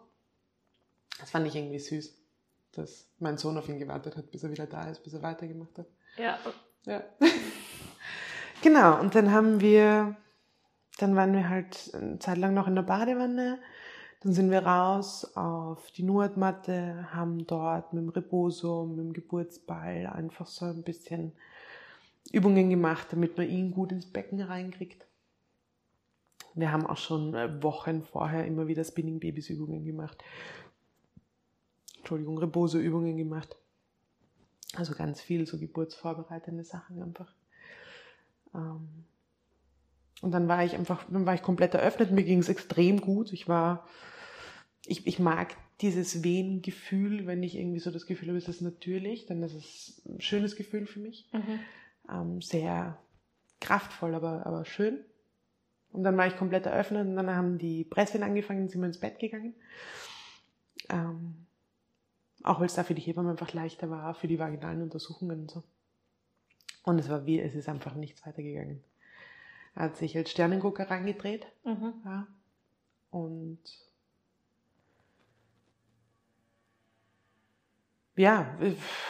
Das fand ich irgendwie süß, dass mein Sohn auf ihn gewartet hat, bis er wieder da ist, bis er weitergemacht hat. Ja. Ja. Genau, und dann haben wir, dann waren wir halt eine Zeit lang noch in der Badewanne. Dann sind wir raus auf die Nordmatte, haben dort mit dem Reboso, mit dem Geburtsball einfach so ein bisschen Übungen gemacht, damit man ihn gut ins Becken reinkriegt. Wir haben auch schon äh, Wochen vorher immer wieder Spinning Babys Übungen gemacht. Entschuldigung, Reboso Übungen gemacht. Also ganz viel so geburtsvorbereitende Sachen einfach. Ähm, und dann war ich einfach, dann war ich komplett eröffnet. Mir ging es extrem gut. Ich war, ich, ich mag dieses Wehengefühl, wenn ich irgendwie so das Gefühl habe, es ist natürlich, dann ist es ein schönes Gefühl für mich. Mhm. Ähm, sehr kraftvoll, aber, aber schön. Und dann war ich komplett eröffnet und dann haben die Presswehen angefangen, sind wir ins Bett gegangen. Ähm, auch weil es da für die Hebamme einfach leichter war, für die vaginalen Untersuchungen und so. Und es war wie, es ist einfach nichts weitergegangen. Er hat sich als Sternengucker reingedreht. Mhm. Ja, und ja,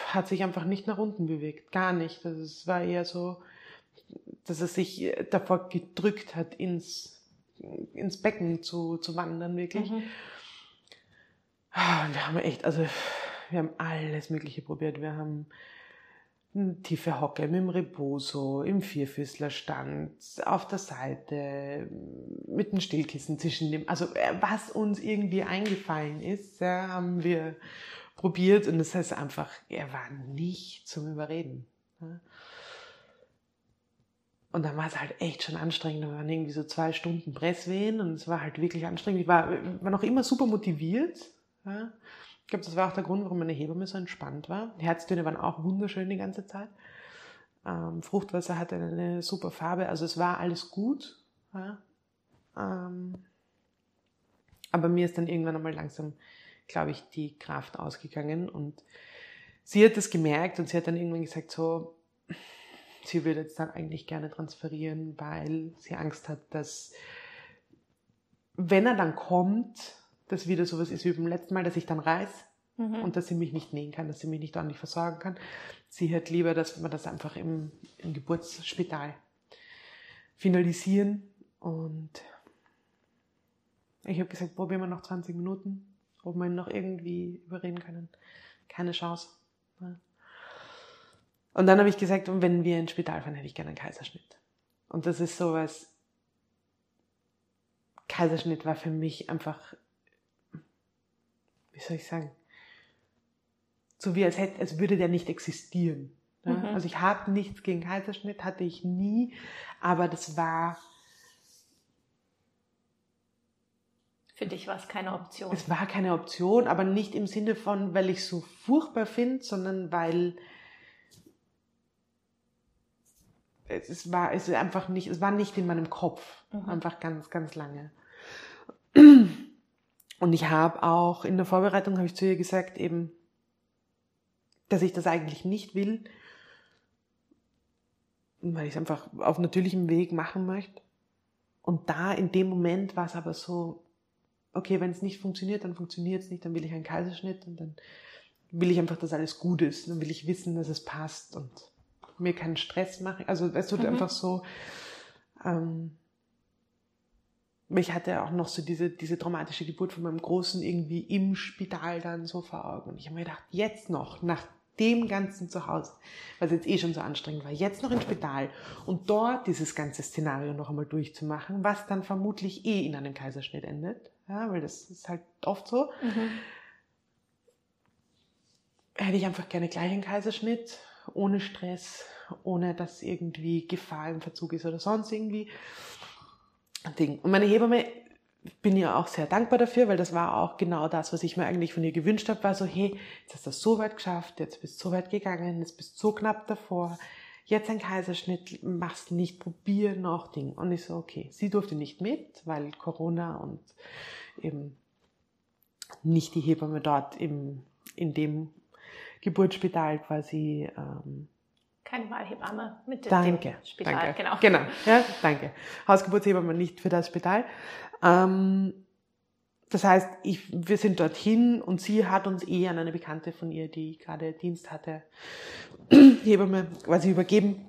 hat sich einfach nicht nach unten bewegt. Gar nicht. Also es war eher so, dass er sich davor gedrückt hat, ins, ins Becken zu, zu wandern, wirklich. Mhm. Wir haben echt, also wir haben alles Mögliche probiert. Wir haben tiefe Hocke mit dem Reboso, im Vierfüßlerstand, auf der Seite, mit dem Stillkissen zwischen dem, also äh, was uns irgendwie eingefallen ist, ja, haben wir probiert und das heißt einfach, er war nicht zum Überreden. Und dann war es halt echt schon anstrengend. Da waren irgendwie so zwei Stunden Presswehen und es war halt wirklich anstrengend. Ich war, war noch immer super motiviert. Ja glaube, das war auch der Grund, warum meine Hebamme so entspannt war. Die Herztöne waren auch wunderschön die ganze Zeit. Ähm, Fruchtwasser hatte eine super Farbe, also es war alles gut. Ähm, aber mir ist dann irgendwann einmal langsam, glaube ich, die Kraft ausgegangen und sie hat das gemerkt und sie hat dann irgendwann gesagt, so, sie würde jetzt dann eigentlich gerne transferieren, weil sie Angst hat, dass wenn er dann kommt, das wieder sowas ist wie beim letzten Mal, dass ich dann reiß mhm. und dass sie mich nicht nähen kann, dass sie mich nicht ordentlich versorgen kann. Sie hat lieber, dass wir das einfach im, im Geburtsspital finalisieren und ich habe gesagt, probieren wir noch 20 Minuten, ob wir ihn noch irgendwie überreden können. Keine Chance. Und dann habe ich gesagt, wenn wir ins Spital fahren, hätte ich gerne einen Kaiserschnitt. Und das ist sowas, Kaiserschnitt war für mich einfach wie soll ich sagen, so wie als, hätte, als würde der nicht existieren. Ne? Mhm. Also ich habe nichts gegen Kaiserschnitt, hatte ich nie, aber das war Für dich war es keine Option. Es war keine Option, aber nicht im Sinne von, weil ich es so furchtbar finde, sondern weil es war es einfach nicht, es war nicht in meinem Kopf, mhm. einfach ganz, ganz lange. Und ich habe auch in der Vorbereitung habe ich zu ihr gesagt eben, dass ich das eigentlich nicht will, weil ich es einfach auf natürlichem Weg machen möchte. Und da in dem Moment war es aber so, okay, wenn es nicht funktioniert, dann funktioniert es nicht, dann will ich einen Kaiserschnitt und dann will ich einfach, dass alles gut ist, dann will ich wissen, dass es passt und mir keinen Stress machen. Also es wird mhm. einfach so, ähm, ich hatte auch noch so diese, diese traumatische Geburt von meinem Großen irgendwie im Spital dann so vor Augen. Und ich habe mir gedacht, jetzt noch, nach dem Ganzen zu Hause, was jetzt eh schon so anstrengend war, jetzt noch ins Spital und dort dieses ganze Szenario noch einmal durchzumachen, was dann vermutlich eh in einem Kaiserschnitt endet, ja, weil das ist halt oft so. Mhm. Hätte ich einfach gerne gleich einen Kaiserschnitt, ohne Stress, ohne dass irgendwie Gefahr im Verzug ist oder sonst irgendwie. Ding. Und meine Hebamme bin ja auch sehr dankbar dafür, weil das war auch genau das, was ich mir eigentlich von ihr gewünscht habe, war so, hey, jetzt hast du das so weit geschafft, jetzt bist du so weit gegangen, jetzt bist du so knapp davor, jetzt ein Kaiserschnitt, machst nicht, probier noch Ding. Und ich so, okay, sie durfte nicht mit, weil Corona und eben nicht die Hebamme dort im, in dem Geburtsspital quasi ähm, keine Wahlhebamme mit danke, dem Spital. Danke, genau. Genau, ja, danke. Hausgeburtshebamme nicht für das Spital. Ähm, das heißt, ich, wir sind dorthin und sie hat uns eh an eine Bekannte von ihr, die gerade Dienst hatte, Hebamme quasi übergeben.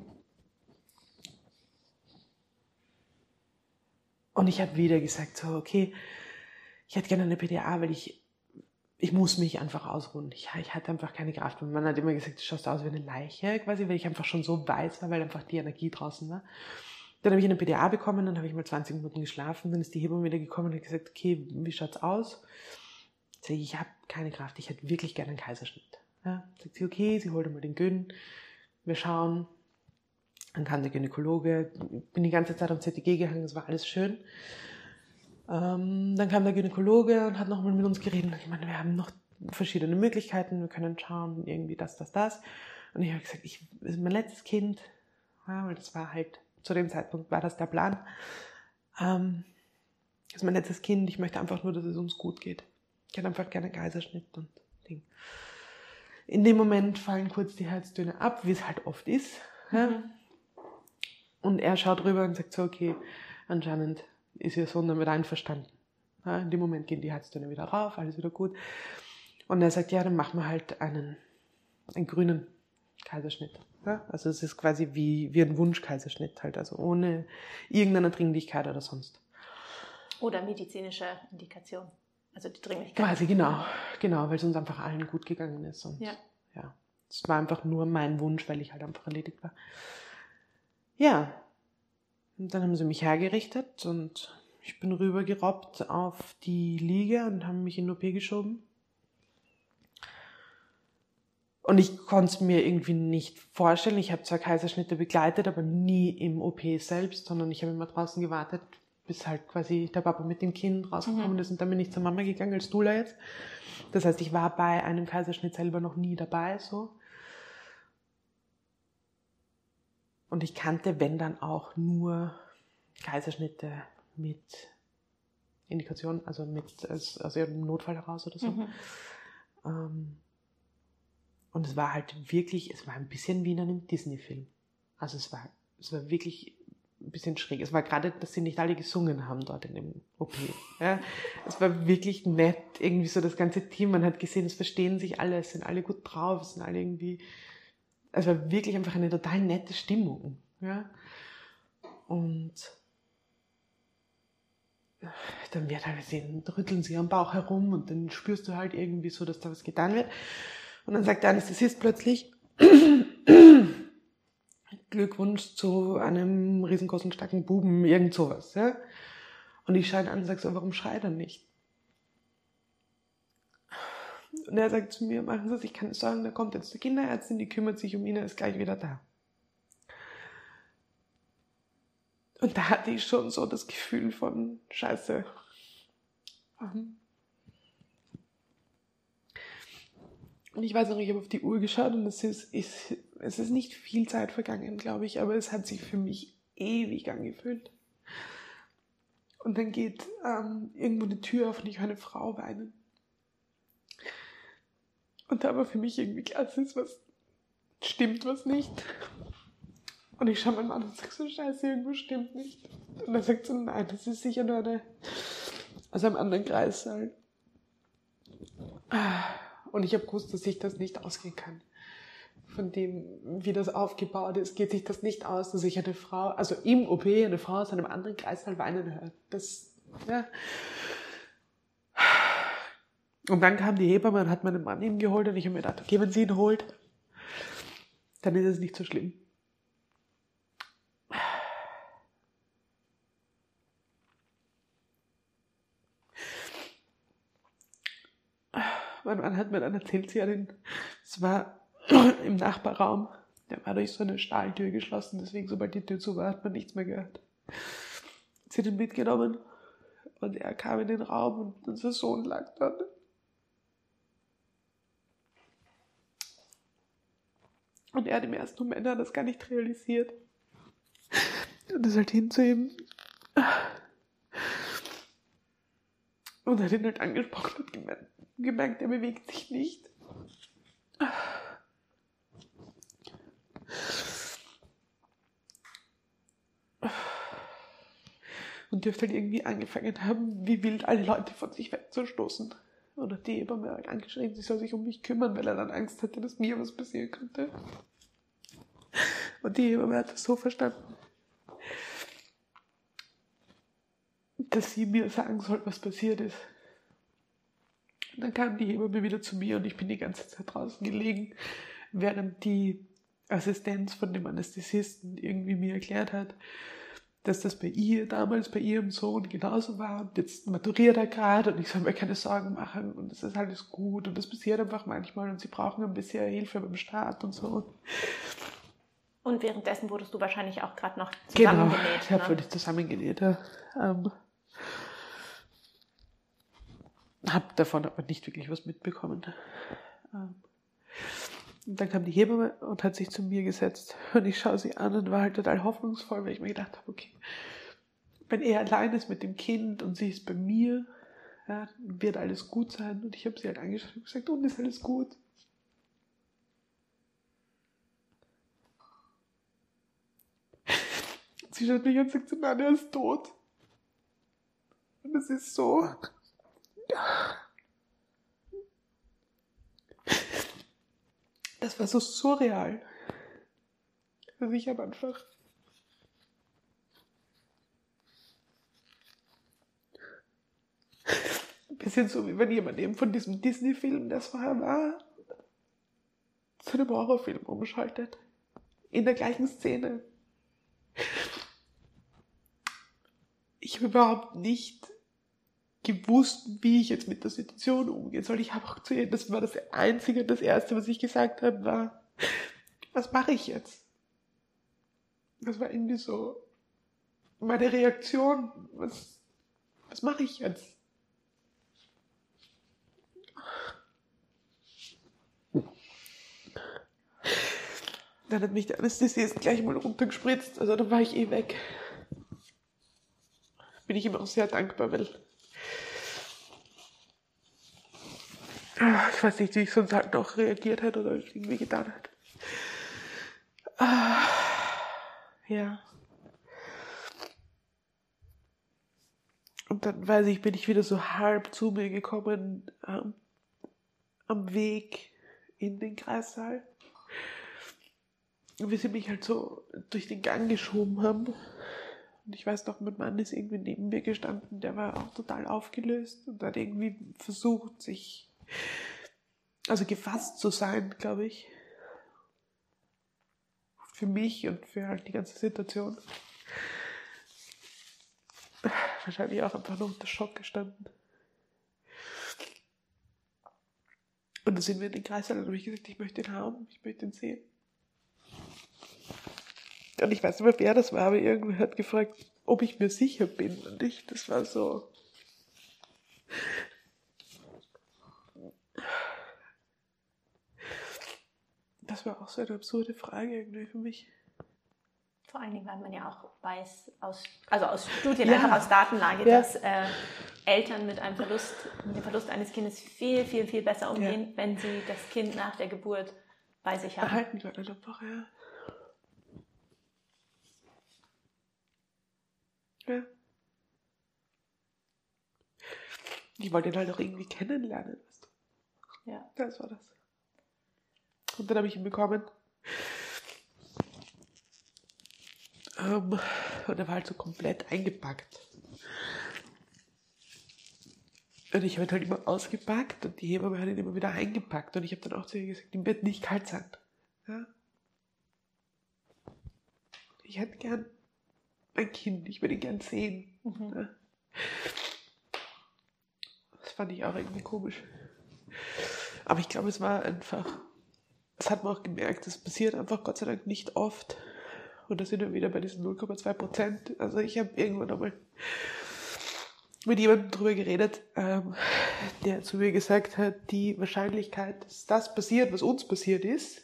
Und ich habe wieder gesagt, so, okay, ich hätte gerne eine PDA, weil ich ich muss mich einfach ausruhen. Ich, ich hatte einfach keine Kraft. Und man hat immer gesagt, du schaust aus wie eine Leiche, quasi, weil ich einfach schon so weiß war, weil einfach die Energie draußen war. Dann habe ich eine PDA bekommen, dann habe ich mal 20 Minuten geschlafen, dann ist die Hebamme wieder gekommen und hat gesagt, okay, wie schaut's aus? Ich, ich habe keine Kraft, ich hätte wirklich gerne einen Kaiserschnitt. Ja, sagt sie, okay, sie holt mal den Gyn, wir schauen. Dann kam der Gynäkologe, bin die ganze Zeit am ZTG gehangen, es war alles schön. Ähm, dann kam der Gynäkologe und hat nochmal mit uns geredet. Ich meine, wir haben noch verschiedene Möglichkeiten, wir können schauen, irgendwie das, das, das. Und ich habe gesagt, ich, mein letztes Kind, ja, weil das war halt, zu dem Zeitpunkt war das der Plan. Ähm, das ist mein letztes Kind, ich möchte einfach nur, dass es uns gut geht. Ich hätte einfach gerne Kaiserschnitt und Ding. In dem Moment fallen kurz die Herztöne ab, wie es halt oft ist. Ja. Mhm. Und er schaut rüber und sagt so, okay, anscheinend ist ihr Sohn damit einverstanden. Ja, in dem Moment gehen die Herztöne wieder rauf, alles wieder gut. Und er sagt, ja, dann machen wir halt einen, einen grünen Kaiserschnitt. Ja, also es ist quasi wie, wie ein Wunschkaiserschnitt halt, also ohne irgendeine Dringlichkeit oder sonst. Oder medizinische Indikation, also die Dringlichkeit. Quasi, genau, genau, weil es uns einfach allen gut gegangen ist. Und ja. ja, es war einfach nur mein Wunsch, weil ich halt einfach erledigt war. Ja, und dann haben sie mich hergerichtet und ich bin rübergerobbt auf die Liege und haben mich in OP geschoben. Und ich konnte es mir irgendwie nicht vorstellen. Ich habe zwar Kaiserschnitte begleitet, aber nie im OP selbst, sondern ich habe immer draußen gewartet, bis halt quasi der Papa mit dem Kind rausgekommen mhm. ist und dann bin ich zur Mama gegangen als Dula jetzt. Das heißt, ich war bei einem Kaiserschnitt selber noch nie dabei, so. Und ich kannte, wenn dann auch nur Kaiserschnitte mit Indikation, also mit aus, aus ihrem Notfall heraus oder so. Mhm. Ähm, und es war halt wirklich, es war ein bisschen wie in einem Disney-Film. Also es war, es war wirklich ein bisschen schräg. Es war gerade, dass sie nicht alle gesungen haben dort in dem OP. Ja, es war wirklich nett, irgendwie so das ganze Team. Man hat gesehen, es verstehen sich alle, es sind alle gut drauf, es sind alle irgendwie es war wirklich einfach eine total nette Stimmung. Ja? Und dann wird halt sehen, rütteln sie am Bauch herum und dann spürst du halt irgendwie so, dass da was getan wird. Und dann sagt der Anästhesist plötzlich, Glückwunsch zu einem riesengroßen, starken Buben, irgend sowas. Ja? Und ich schaue ihn an und sage so, warum schreit er nicht? Und er sagt zu mir, machen Sie es, ich kann sagen, da kommt jetzt die Kinderärztin, die kümmert sich um ihn, er ist gleich wieder da. Und da hatte ich schon so das Gefühl von, scheiße, Ähm, und ich weiß noch, ich habe auf die Uhr geschaut und es ist, ist, es ist nicht viel Zeit vergangen, glaube ich, aber es hat sich für mich ewig angefühlt. Und dann geht ähm, irgendwo eine Tür auf und ich höre eine Frau weinen. Und da war für mich irgendwie klar, es ist was, stimmt was nicht. Und ich schaue meinen Mann und sage so, scheiße, irgendwo stimmt nicht. Und er sagt so, nein, das ist sicher nur eine, aus einem anderen Kreissaal. Und ich habe gewusst, dass ich das nicht ausgehen kann. Von dem, wie das aufgebaut ist, geht sich das nicht aus, dass ich eine Frau, also im OP eine Frau aus einem anderen Kreissaal weinen höre. Das, ja. Und dann kam die Hebamme und hat meinen Mann ihm geholt und ich habe mir gedacht, okay, wenn sie ihn holt, dann ist es nicht so schlimm. Mein Mann hat mir dann erzählt, sie hat ihn, es war im Nachbarraum, der war durch so eine Stahltür geschlossen, deswegen sobald die Tür zu war, hat man nichts mehr gehört. Sie hat ihn mitgenommen und er kam in den Raum und unser Sohn lag dort. Und er hat im ersten Moment das gar nicht realisiert. Und ist halt hin zu ihm. Und hat ihn halt angesprochen und gemerkt, gemerkt er bewegt sich nicht. Und dürfte halt irgendwie angefangen haben, wie wild alle Leute von sich wegzustoßen. Oder die Hebamme halt angeschrien, sie soll sich um mich kümmern, weil er dann Angst hatte, dass mir was passieren könnte. Und die Hebamme hat das so verstanden, dass sie mir sagen soll, was passiert ist. Und dann kam die Hebamme wieder zu mir und ich bin die ganze Zeit draußen gelegen, während die Assistenz von dem Anästhesisten irgendwie mir erklärt hat, dass das bei ihr damals bei ihrem Sohn genauso war und jetzt maturiert er gerade und ich soll mir keine Sorgen machen und es ist alles gut und das passiert einfach manchmal und sie brauchen ein bisschen Hilfe beim Start und so. Und währenddessen wurdest du wahrscheinlich auch gerade noch zusammengenäht. Genau, ich habe ne? wirklich zusammengenäht. Ähm, habe davon aber nicht wirklich was mitbekommen. Ähm, und dann kam die Hebamme und hat sich zu mir gesetzt und ich schaue sie an und war halt total hoffnungsvoll, weil ich mir gedacht habe, okay, wenn er allein ist mit dem Kind und sie ist bei mir, ja, wird alles gut sein. Und ich habe sie halt angeschaut und gesagt, und ist alles gut. Sie schaut mich und sagt, nein, er ist tot. Und es ist so. Das war so surreal. Also ich habe einfach ein bisschen so, wie wenn jemand eben von diesem Disney-Film, das vorher war, zu einem Horrorfilm umschaltet. In der gleichen Szene. Ich habe überhaupt nicht gewusst, wie ich jetzt mit der Situation umgehen soll. Ich habe auch zu ihr, das war das Einzige, das Erste, was ich gesagt habe, war, was mache ich jetzt? Das war irgendwie so meine Reaktion. Was, was mache ich jetzt? Dann hat mich der Anästhesist gleich mal runtergespritzt, also dann war ich eh weg. Bin ich ihm auch sehr dankbar, weil Ich weiß nicht, wie ich sonst halt noch reagiert hätte oder irgendwie getan hätte. Ah, ja. Und dann weiß ich, bin ich wieder so halb zu mir gekommen ähm, am Weg in den Kreissaal. Wie sie mich halt so durch den Gang geschoben haben. Und ich weiß noch, mein Mann ist irgendwie neben mir gestanden, der war auch total aufgelöst und hat irgendwie versucht, sich also gefasst zu sein, glaube ich. Für mich und für halt die ganze Situation. Wahrscheinlich auch einfach nur unter Schock gestanden. Und dann sind wir in den Kreis und habe ich gesagt, ich möchte ihn haben, ich möchte ihn sehen. Und ich weiß nicht mehr, wer das war, aber irgendwer hat gefragt, ob ich mir sicher bin. Und ich, das war so, Das war auch so eine absurde Frage irgendwie für mich. Vor allen Dingen, weil man ja auch weiß, aus, also aus Studien, Ja. einfach aus Datenlage, Ja. dass äh, Eltern mit einem Verlust, mit dem Verlust eines Kindes viel, viel, viel besser umgehen, wenn sie das Kind nach der Geburt bei sich haben. Erhalten können einfach, ja. Ja. Ich wollte ihn halt auch irgendwie kennenlernen. Weißt du? Ja. Das war das. Und dann habe ich ihn bekommen. Ähm, und er war halt so komplett eingepackt. Und ich habe ihn halt immer ausgepackt und die Hebamme hat ihn immer wieder eingepackt. Und ich habe dann auch zu ihr gesagt, ihm wird nicht kalt sein. Ja? Ich hätte gern ein Kind, ich würde ihn gern sehen. Mhm. Ja? Das fand ich auch irgendwie komisch. Aber ich glaube, es war einfach, das hat man auch gemerkt, das passiert einfach Gott sei Dank nicht oft. Und da sind wir wieder bei diesen 0,2 Prozent. Also ich habe irgendwann einmal mit jemandem drüber geredet, ähm, der zu mir gesagt hat, die Wahrscheinlichkeit, dass das passiert, was uns passiert ist,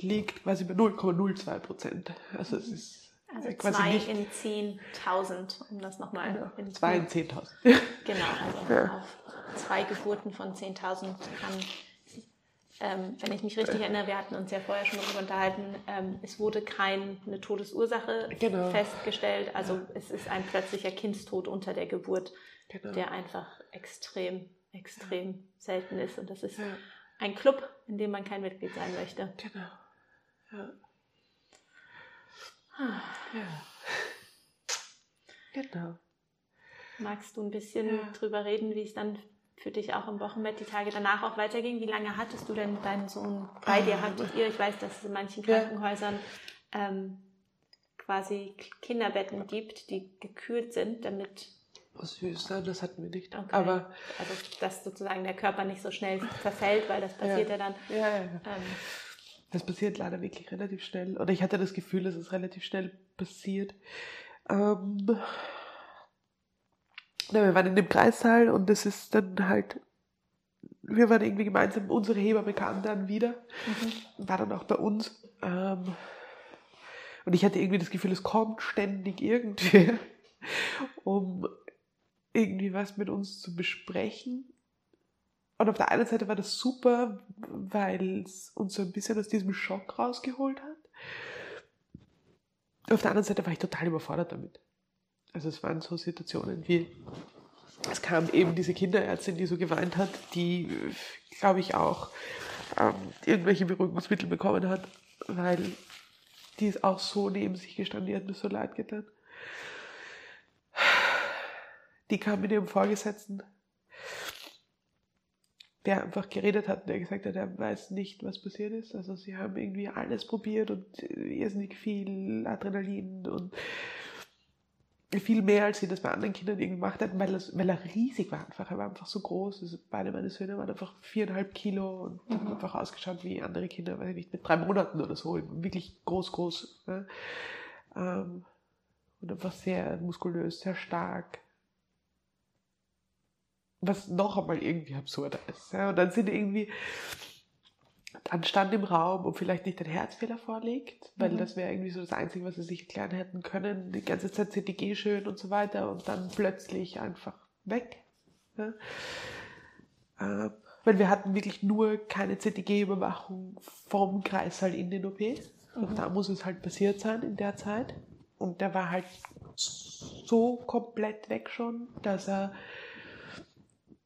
liegt quasi bei 0,02 Prozent. Also es ist Also quasi zwei nicht in 10.000, um das nochmal ja, in zwei in 10.000. Genau, also Ja. auf zwei Geburten von 10.000 kann, ähm, wenn ich mich richtig erinnere, wir hatten uns ja vorher schon darüber unterhalten, ähm, es wurde keine Todesursache Genau. festgestellt, also es ist ein plötzlicher Kindstod unter der Geburt, Genau. der einfach extrem, extrem selten ist und das ist Ja, ein Club, in dem man kein Mitglied sein möchte. genau. Ja. Ah. ja. Genau. Magst du ein bisschen Ja. drüber reden, wie es dann für dich auch im Wochenbett die Tage danach auch weiterging? Wie lange hattest du denn deinen Sohn bei dir? Hattet ihr, ich weiß, dass es in manchen. Krankenhäusern ähm, quasi Kinderbetten gibt, die gekühlt sind, damit, Was süß, nein, das hatten wir nicht. Okay. Aber also dass sozusagen der Körper nicht so schnell verfällt, weil das passiert ja, dann. ja, ja, ja. Ähm, Das passiert leider wirklich relativ schnell. Oder ich hatte das Gefühl, dass es relativ schnell passiert. Ähm, na, wir waren in dem Kreissaal und das ist dann halt, wir waren irgendwie gemeinsam, unsere Hebamme kam dann wieder, war dann auch bei uns. Ähm, und ich hatte irgendwie das Gefühl, es kommt ständig irgendwer, um irgendwie was mit uns zu besprechen. Und auf der einen Seite war das super, weil es uns so ein bisschen aus diesem Schock rausgeholt hat. Auf der anderen Seite war ich total überfordert damit. Also es waren so Situationen wie, es kam eben diese Kinderärztin, die so geweint hat, die, glaube ich, auch ähm, irgendwelche Beruhigungsmittel bekommen hat, weil die ist auch so neben sich gestanden, die hat mir so leid getan. Die kam mit ihrem Vorgesetzten, der einfach geredet hat, der gesagt hat, er weiß nicht, was passiert ist. Also sie haben irgendwie alles probiert und irrsinnig viel Adrenalin und viel mehr, als sie das bei anderen Kindern irgendwie gemacht hätten, weil, das, weil er riesig war einfach. Er war einfach so groß. Also beide meine Söhne waren einfach viereinhalb Kilo und haben einfach ausgeschaut wie andere Kinder, weiß ich nicht, mit drei Monaten oder so. Wirklich groß, groß. Ne? Ähm, und einfach sehr muskulös, sehr stark was noch einmal irgendwie absurder ist. Ja? Und dann sind irgendwie, dann stand im Raum, ob vielleicht nicht ein Herzfehler vorliegt, weil Mhm. das wäre irgendwie so das Einzige, was sie sich erklären hätten können. Die ganze Zeit CTG schön und so weiter und dann plötzlich einfach weg. Ja? Ähm, weil wir hatten wirklich nur keine CTG-Überwachung vom Kreissaal in den OP. Und da muss es halt passiert sein in der Zeit. Und der war halt so komplett weg schon, dass er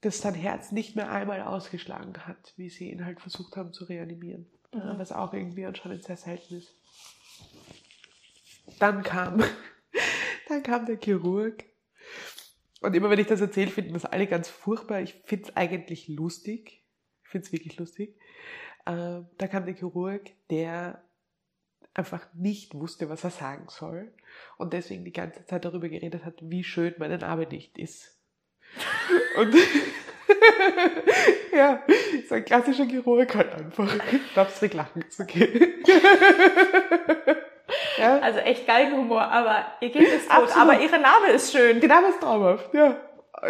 dass sein Herz nicht mehr einmal ausgeschlagen hat, wie sie ihn halt versucht haben zu reanimieren. Ja, was auch irgendwie anscheinend sehr selten ist. Dann kam, dann kam der Chirurg. Und immer wenn ich das erzähle, finden das alle ganz furchtbar. Ich finde es eigentlich lustig. Ich finde es wirklich lustig. Äh, da kam der Chirurg, der einfach nicht wusste, was er sagen soll. Und deswegen die ganze Zeit darüber geredet hat, wie schön meine Narbe nicht ist. Und ja, so ein klassischer Chirurg halt einfach. Knapsrig lachen zu gehen. ja, also echt Galgenhumor, aber ihr Kind ist tot, Absolut. aber ihre Narbe ist schön. genau was traumhaft, ja.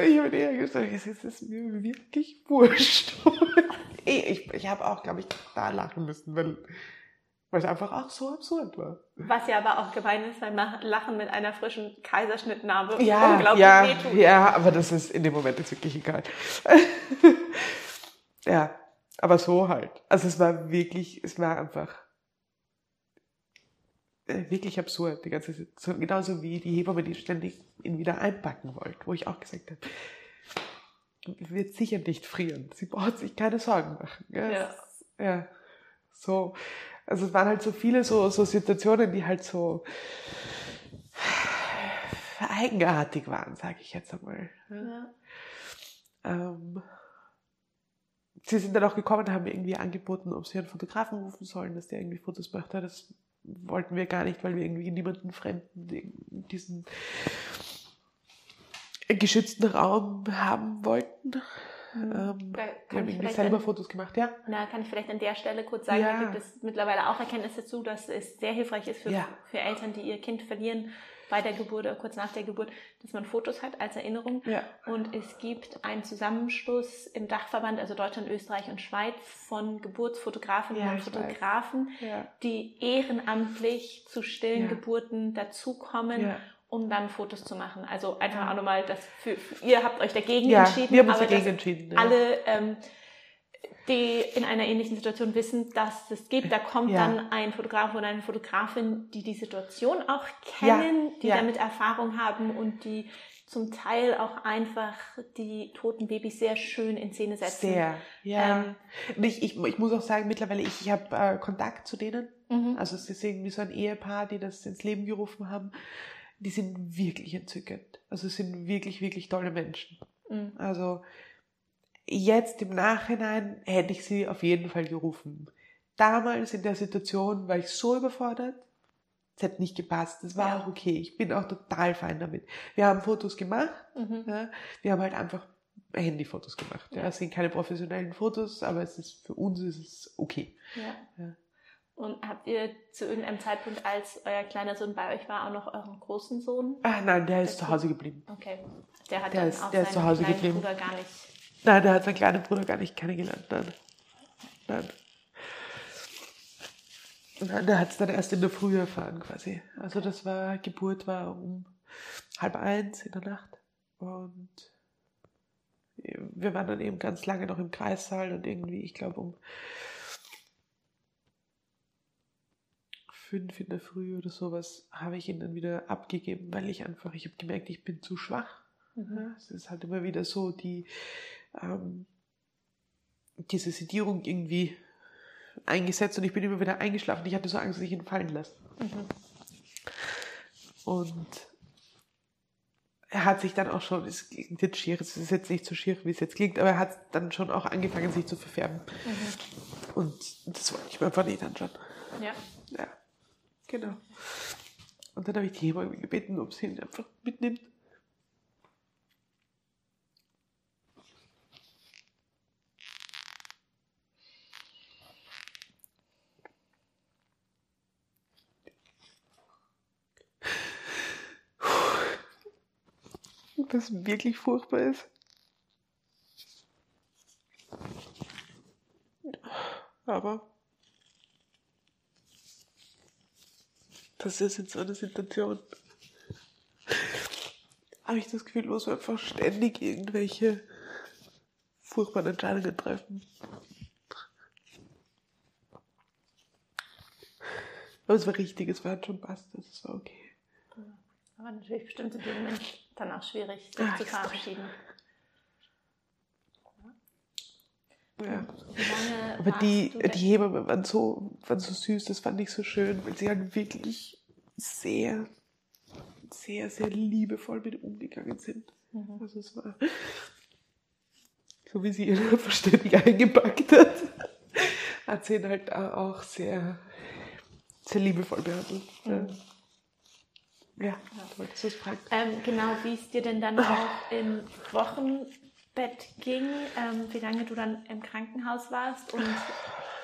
ich habe eher gesagt, es ist mir wirklich wurscht. ich ich habe auch, glaube ich, da lachen müssen, weil, weil es einfach auch so absurd war. Was ja aber auch gemein ist, weil Lachen mit einer frischen Kaiserschnittnarbe ja, unglaublich ja, wehtut. Ja, aber das ist in dem Moment ist wirklich egal. ja, aber so halt. Also es war wirklich, es war einfach äh, wirklich absurd, die ganze Situation. Genauso wie die Hebamme, die ständig ihn wieder einpacken wollte, wo ich auch gesagt habe, wird sicher nicht frieren. Sie braucht sich keine Sorgen machen. Gell? Ja. ja. So. Also es waren halt so viele so, so Situationen, die halt so eigenartig waren, sage ich jetzt einmal. Ja. Ähm, sie sind dann auch gekommen und haben irgendwie angeboten, ob sie einen Fotografen rufen sollen, dass der irgendwie Fotos macht. Das wollten wir gar nicht, weil wir irgendwie niemanden Fremden in diesen geschützten Raum haben wollten. Mhm. Ähm, Da wir haben ich irgendwie selber an- Fotos gemacht, ja. Na, kann ich vielleicht an der Stelle kurz sagen, Ja. da gibt es mittlerweile auch Erkenntnisse dazu, dass es sehr hilfreich ist für, Ja. für Eltern, die ihr Kind verlieren bei der Geburt oder kurz nach der Geburt, dass man Fotos hat als Erinnerung. Ja. Und es gibt einen Zusammenschluss im Dachverband, also Deutschland, Österreich und Schweiz, von Geburtsfotografinnen Ja, und. Fotografen, Ja. die ehrenamtlich zu stillen. Geburten dazukommen. Um dann Fotos zu machen. Also einfach auch nochmal, dass für, ihr habt euch dagegen Ja, entschieden, wir haben uns dagegen entschieden. Ja. alle, ähm, die in einer ähnlichen Situation wissen, dass es gibt, da kommt Ja. dann ein Fotograf oder eine Fotografin, die die Situation auch kennen, die damit Erfahrung haben und die zum Teil auch einfach die toten Babys sehr schön in Szene setzen. Sehr, ja. Ähm, ich, ich, ich muss auch sagen, mittlerweile, ich, ich habe äh, Kontakt zu denen. Mhm. Also es ist irgendwie so ein Ehepaar, die das ins Leben gerufen haben. Die sind wirklich entzückend. Also es sind wirklich, wirklich tolle Menschen. Mhm. Also jetzt im Nachhinein hätte ich sie auf jeden Fall gerufen. Damals in der Situation war ich so überfordert. Es hat nicht gepasst. Das war Ja. auch okay. Ich bin auch total fein damit. Wir haben Fotos gemacht. Mhm. Ja. Wir haben halt einfach Handyfotos gemacht. Ja. Es sind keine professionellen Fotos, aber es ist für uns ist es okay. Ja. Und habt ihr zu irgendeinem Zeitpunkt, als euer kleiner Sohn bei euch war, auch noch euren großen Sohn? Ah, nein, der ist zu Hause geblieben. Okay. Der hat Der dann ist- auch der ist seinen zu Hause kleinen geblieben. Bruder gar nicht. Nein, der hat seinen kleinen Bruder gar nicht kennengelernt. Nein. Nein. Nein, der hat es dann erst in der Früh erfahren quasi. Also das war, Geburt war um halb eins in der Nacht. Und wir waren dann eben ganz lange noch im Kreissaal und irgendwie, ich glaube um fünf in der Früh oder sowas, habe ich ihn dann wieder abgegeben, weil ich einfach, ich habe gemerkt, ich bin zu schwach. Mhm. Es ist halt immer wieder so, die, ähm, diese Sedierung irgendwie eingesetzt und ich bin immer wieder eingeschlafen. Ich hatte so Angst, dass ich ihn fallen lasse. Mhm. Und er hat sich dann auch schon, es klingt jetzt schier, es ist jetzt nicht so schier, wie es jetzt klingt, aber er hat dann schon auch angefangen, sich zu verfärben. Mhm. Und das wollte ich mir einfach nicht anschauen. Ja. Ja, genau. Und dann habe ich die Hebamme gebeten, ob sie ihn einfach mitnimmt. Was wirklich furchtbar ist. Aber das ist in so einer Situation. Habe ich das Gefühl, muss man einfach ständig irgendwelche furchtbaren Entscheidungen treffen. Aber es war richtig, es war schon passt, es war okay. Aber natürlich bestimmt in dem Moment dann auch schwierig, sich Ah, zu verabschieden. Ja. Aber die, du die Hebammen waren so, waren so süß, das fand ich so schön, weil sie halt wirklich sehr, sehr, sehr liebevoll mit ihm umgegangen sind. Mhm. Also es war so wie sie ihn verständig eingepackt hat, hat sie ihn halt auch sehr, sehr liebevoll behandelt. Mhm. Ja, du wolltest was fragen. Ähm, genau, wie es dir denn dann auch im Wochenbett ging, ähm, wie lange du dann im Krankenhaus warst und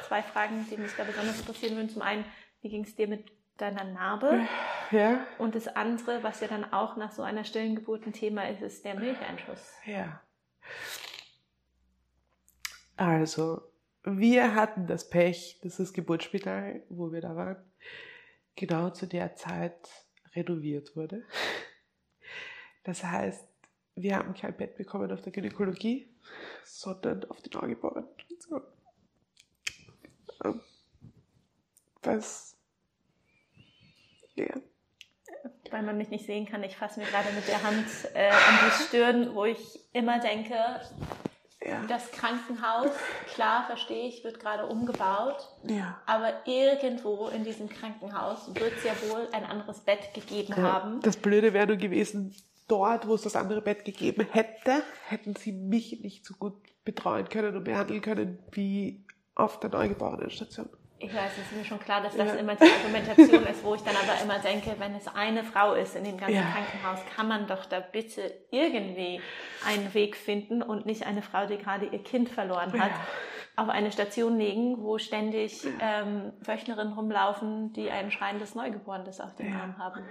zwei Fragen, die mich da besonders interessieren würden. Zum einen, wie ging es dir mit deiner Narbe. Ja. Und das andere, was ja dann auch nach so einer stillen Geburt ein Thema ist, ist der Milcheinschuss. Ja. Also, wir hatten das Pech, dass das Geburtsspital, wo wir da waren, genau zu der Zeit renoviert wurde. Das heißt, wir haben kein Bett bekommen auf der Gynäkologie, sondern auf den Neugeborenen. So. Ähm, Was? Ja. Weil man mich nicht sehen kann, ich fasse mir gerade mit der Hand äh, an die Stirn, wo ich immer denke, Ja. das Krankenhaus, klar verstehe ich, wird gerade umgebaut. Ja. Aber irgendwo in diesem Krankenhaus wird es ja wohl ein anderes Bett gegeben haben. Das Blöde wäre nur gewesen, dort, wo es das andere Bett gegeben hätte, hätten sie mich nicht so gut betreuen können und behandeln können wie auf der Neugeborenenstation. Ich weiß, es ist mir schon klar, dass das Ja. immer die Argumentation ist, wo ich dann aber immer denke, wenn es eine Frau ist in dem ganzen Ja. Krankenhaus, kann man doch da bitte irgendwie einen Weg finden und nicht eine Frau, die gerade ihr Kind verloren hat, Ja. auf eine Station legen, wo ständig ähm, Wöchnerinnen rumlaufen, die ein schreiendes Neugeborenes auf dem. Arm haben.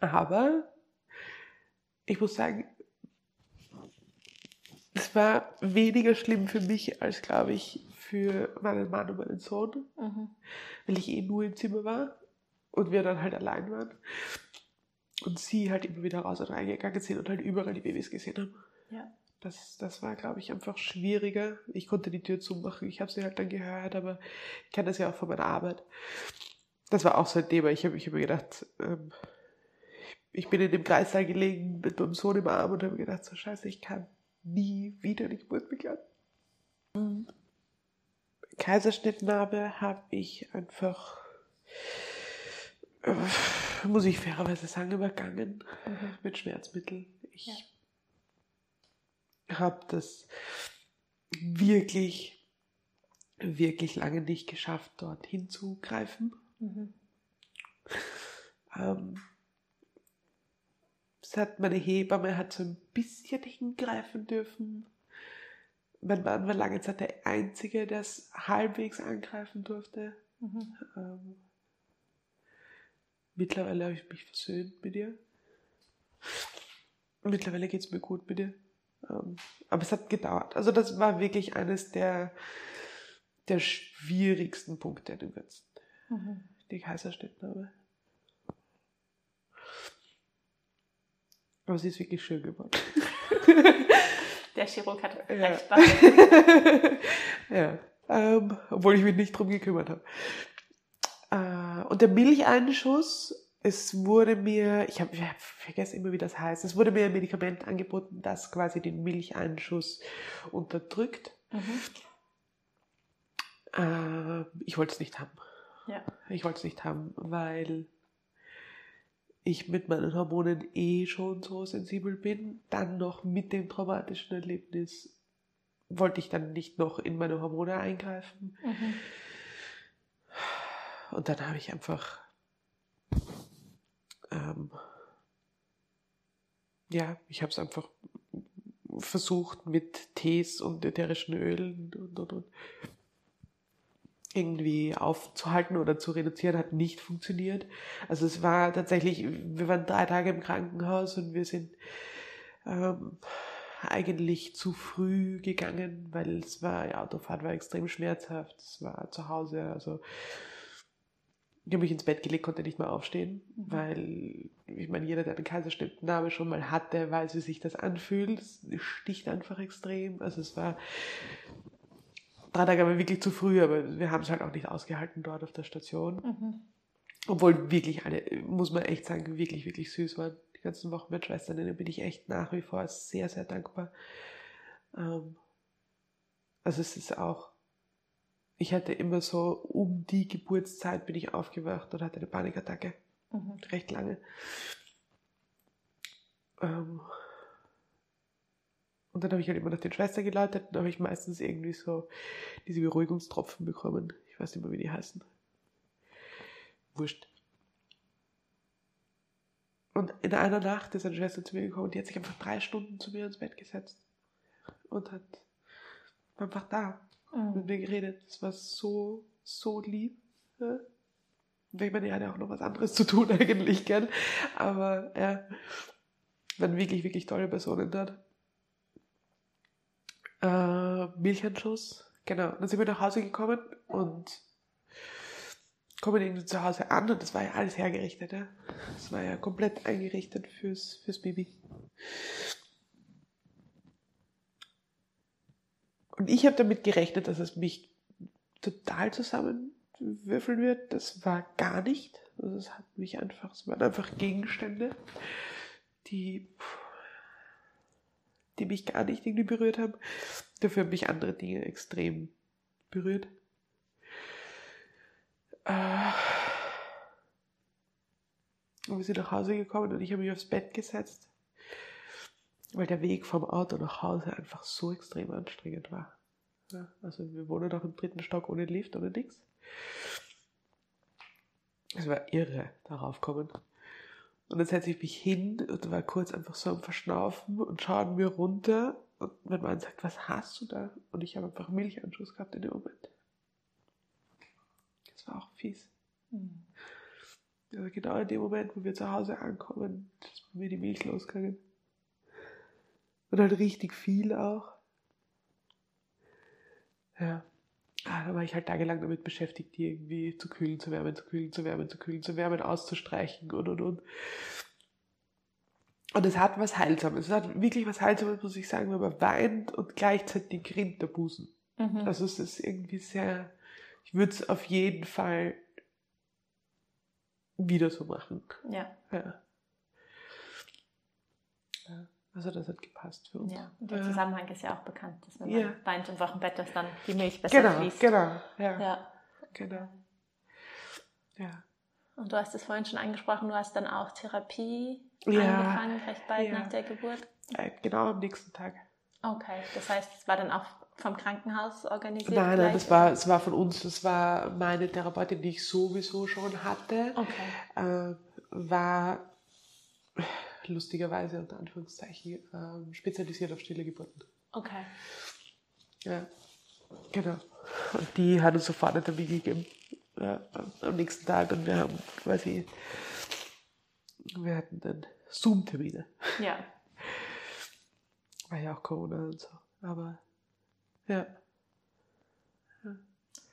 Aber ich muss sagen, es war weniger schlimm für mich als, glaube ich, für meinen Mann und meinen Sohn, Mhm. weil ich eh nur im Zimmer war und wir dann halt allein waren. Und sie halt immer wieder raus und reingegangen sind und halt überall die Babys gesehen haben. Ja. Das, das war, glaube ich, einfach schwieriger. Ich konnte die Tür zumachen, ich habe sie halt dann gehört, aber ich kenne das ja auch von meiner Arbeit. Das war auch so ein Thema. Ich habe ich hab mir gedacht, ähm, ich bin in dem Kreissaal gelegen mit meinem Sohn im Arm und habe gedacht, so scheiße, ich kann nie wieder eine Geburt begleiten. Kaiserschnittnarbe habe ich einfach, äh, muss ich fairerweise sagen, übergangen Mhm. mit Schmerzmitteln. Ich Ja. habe das wirklich, wirklich lange nicht geschafft, dort hinzugreifen. Mhm. Ähm, es hat meine Hebamme hat so ein bisschen hingreifen dürfen. Mein Mann war lange Zeit der Einzige, der es halbwegs angreifen durfte. Mhm. Ähm, mittlerweile habe ich mich versöhnt mit ihr. Mittlerweile geht es mir gut mit ihr. Ähm, aber es hat gedauert. Also das war wirklich eines der, der schwierigsten Punkte in dem Ganzen. Mhm. Die Kaiserschnittnarbe. Aber sie ist wirklich schön geworden. Der Chirurg hat Ja. recht ja. Ähm, obwohl ich mich nicht drum gekümmert habe. Äh, und der Milcheinschuss, es wurde mir, ich habe ich hab vergessen immer, wie das heißt, es wurde mir ein Medikament angeboten, das quasi den Milcheinschuss unterdrückt. Mhm. Äh, ich wollte es nicht haben. Ja. Ich wollte es nicht haben, weil ich mit meinen Hormonen eh schon so sensibel bin. Dann noch mit dem traumatischen Erlebnis wollte ich dann nicht noch in meine Hormone eingreifen. Mhm. Und dann habe ich einfach, ähm, ja, ich habe es einfach versucht mit Tees und ätherischen Ölen und, und, und irgendwie aufzuhalten oder zu reduzieren, hat nicht funktioniert. Also es war tatsächlich, wir waren drei Tage im Krankenhaus und wir sind ähm, eigentlich zu früh gegangen, weil es war, ja, Autofahrt war extrem schmerzhaft. Es war zu Hause, also ich habe mich ins Bett gelegt, konnte nicht mehr aufstehen, Mhm. weil ich meine, jeder, der einen Kaiserschnittnarbe schon mal hatte, weiß, wie sich das anfühlt. Es sticht einfach extrem. Also es war drei Tage aber wirklich zu früh, aber wir haben es halt auch nicht ausgehalten dort auf der Station. Mhm. Obwohl wirklich alle, muss man echt sagen, wirklich, wirklich süß waren. Die ganzen Wochenbettschwestern, denen bin ich echt nach wie vor sehr, sehr dankbar. Ähm, also es ist auch, ich hatte immer so, um die Geburtszeit bin ich aufgewacht und hatte eine Panikattacke. Mhm. Recht lange. Ähm, und dann habe ich halt immer nach den Schwestern geläutet und dann habe ich meistens irgendwie so diese Beruhigungstropfen bekommen. Ich weiß nicht mehr, wie die heißen. Wurscht. Und in einer Nacht ist eine Schwester zu mir gekommen und die hat sich einfach drei Stunden zu mir ins Bett gesetzt und hat einfach da mit Mhm. mir geredet. Das war so, so lieb. Ja. Ich meine, er hat ja auch noch was anderes zu tun eigentlich, gell? Aber ja, waren wirklich, wirklich tolle Personen dort. Äh, Milchanschuss, genau. Dann sind wir nach Hause gekommen und kommen irgendwie zu Hause an und das war ja alles hergerichtet. Ja? Das war ja komplett eingerichtet fürs, fürs Baby. Und ich habe damit gerechnet, dass es mich total zusammenwürfeln wird. Das war gar nicht. Also es hat mich einfach, es waren einfach Gegenstände, die, die mich gar nicht irgendwie berührt haben. Dafür haben mich andere Dinge extrem berührt. Äh, und wir sind nach Hause gekommen und ich habe mich aufs Bett gesetzt, weil der Weg vom Auto nach Hause einfach so extrem anstrengend war. Also wir wohnen auch im dritten Stock ohne Lift, ohne nichts. Es war irre, darauf kommen. Und dann setze ich mich hin und war kurz einfach so am Verschnaufen und schaue mir runter. Und mein Mann sagt, was hast du da? Und ich habe einfach Milchanschuss gehabt in dem Moment. Das war auch fies. Mhm. Also genau in dem Moment, wo wir zu Hause ankommen, ist bei mir die Milch losgegangen. Und halt richtig viel auch. Ja. Da war ich halt tagelang damit beschäftigt, die irgendwie zu kühlen, zu wärmen, zu kühlen, zu wärmen, zu kühlen, zu wärmen, auszustreichen und und und. Und es hat was Heilsames. Es hat wirklich was Heilsames, muss ich sagen, wenn man weint und gleichzeitig grinnt der Busen. Mhm. Also es ist irgendwie sehr, ich würde es auf jeden Fall wieder so machen. Ja. ja. Also das hat gepasst für uns. Ja, der Zusammenhang ist ja auch bekannt, dass wenn man ja. weint im Wochenbett, dass dann die Milch besser genau, fließt. Genau, ja. ja. Genau. Ja. Und du hast es vorhin schon angesprochen, du hast dann auch Therapie ja. angefangen, recht bald ja. nach der Geburt. Äh, genau am nächsten Tag. Okay, das heißt, es war dann auch vom Krankenhaus organisiert? Nein, nein, das war, es war von uns, das war meine Therapeutin, die ich sowieso schon hatte. Okay. Äh, war lustigerweise unter Anführungszeichen äh, spezialisiert auf stille Geburten. Okay. Ja, genau. Und die hat uns sofort eine Termin gegeben ja, am nächsten Tag und wir haben quasi, wir hatten dann Zoom-Termine. Ja. War ja auch Corona und so. Aber ja. ja.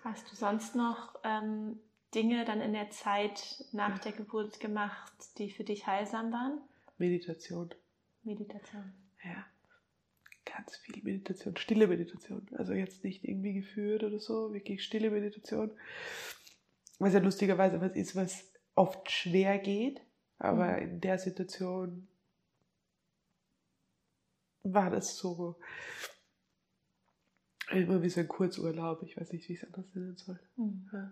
Hast du sonst noch ähm, Dinge dann in der Zeit nach der Geburt gemacht, die für dich heilsam waren? Meditation. Meditation. Ja. Ganz viel Meditation, stille Meditation. Also jetzt nicht irgendwie geführt oder so, wirklich stille Meditation. Was ja lustigerweise was ist, was oft schwer geht, aber mhm. in der Situation war das so immer wie so ein Kurzurlaub. Ich weiß nicht, wie ich es anders nennen soll. Mhm. Ja.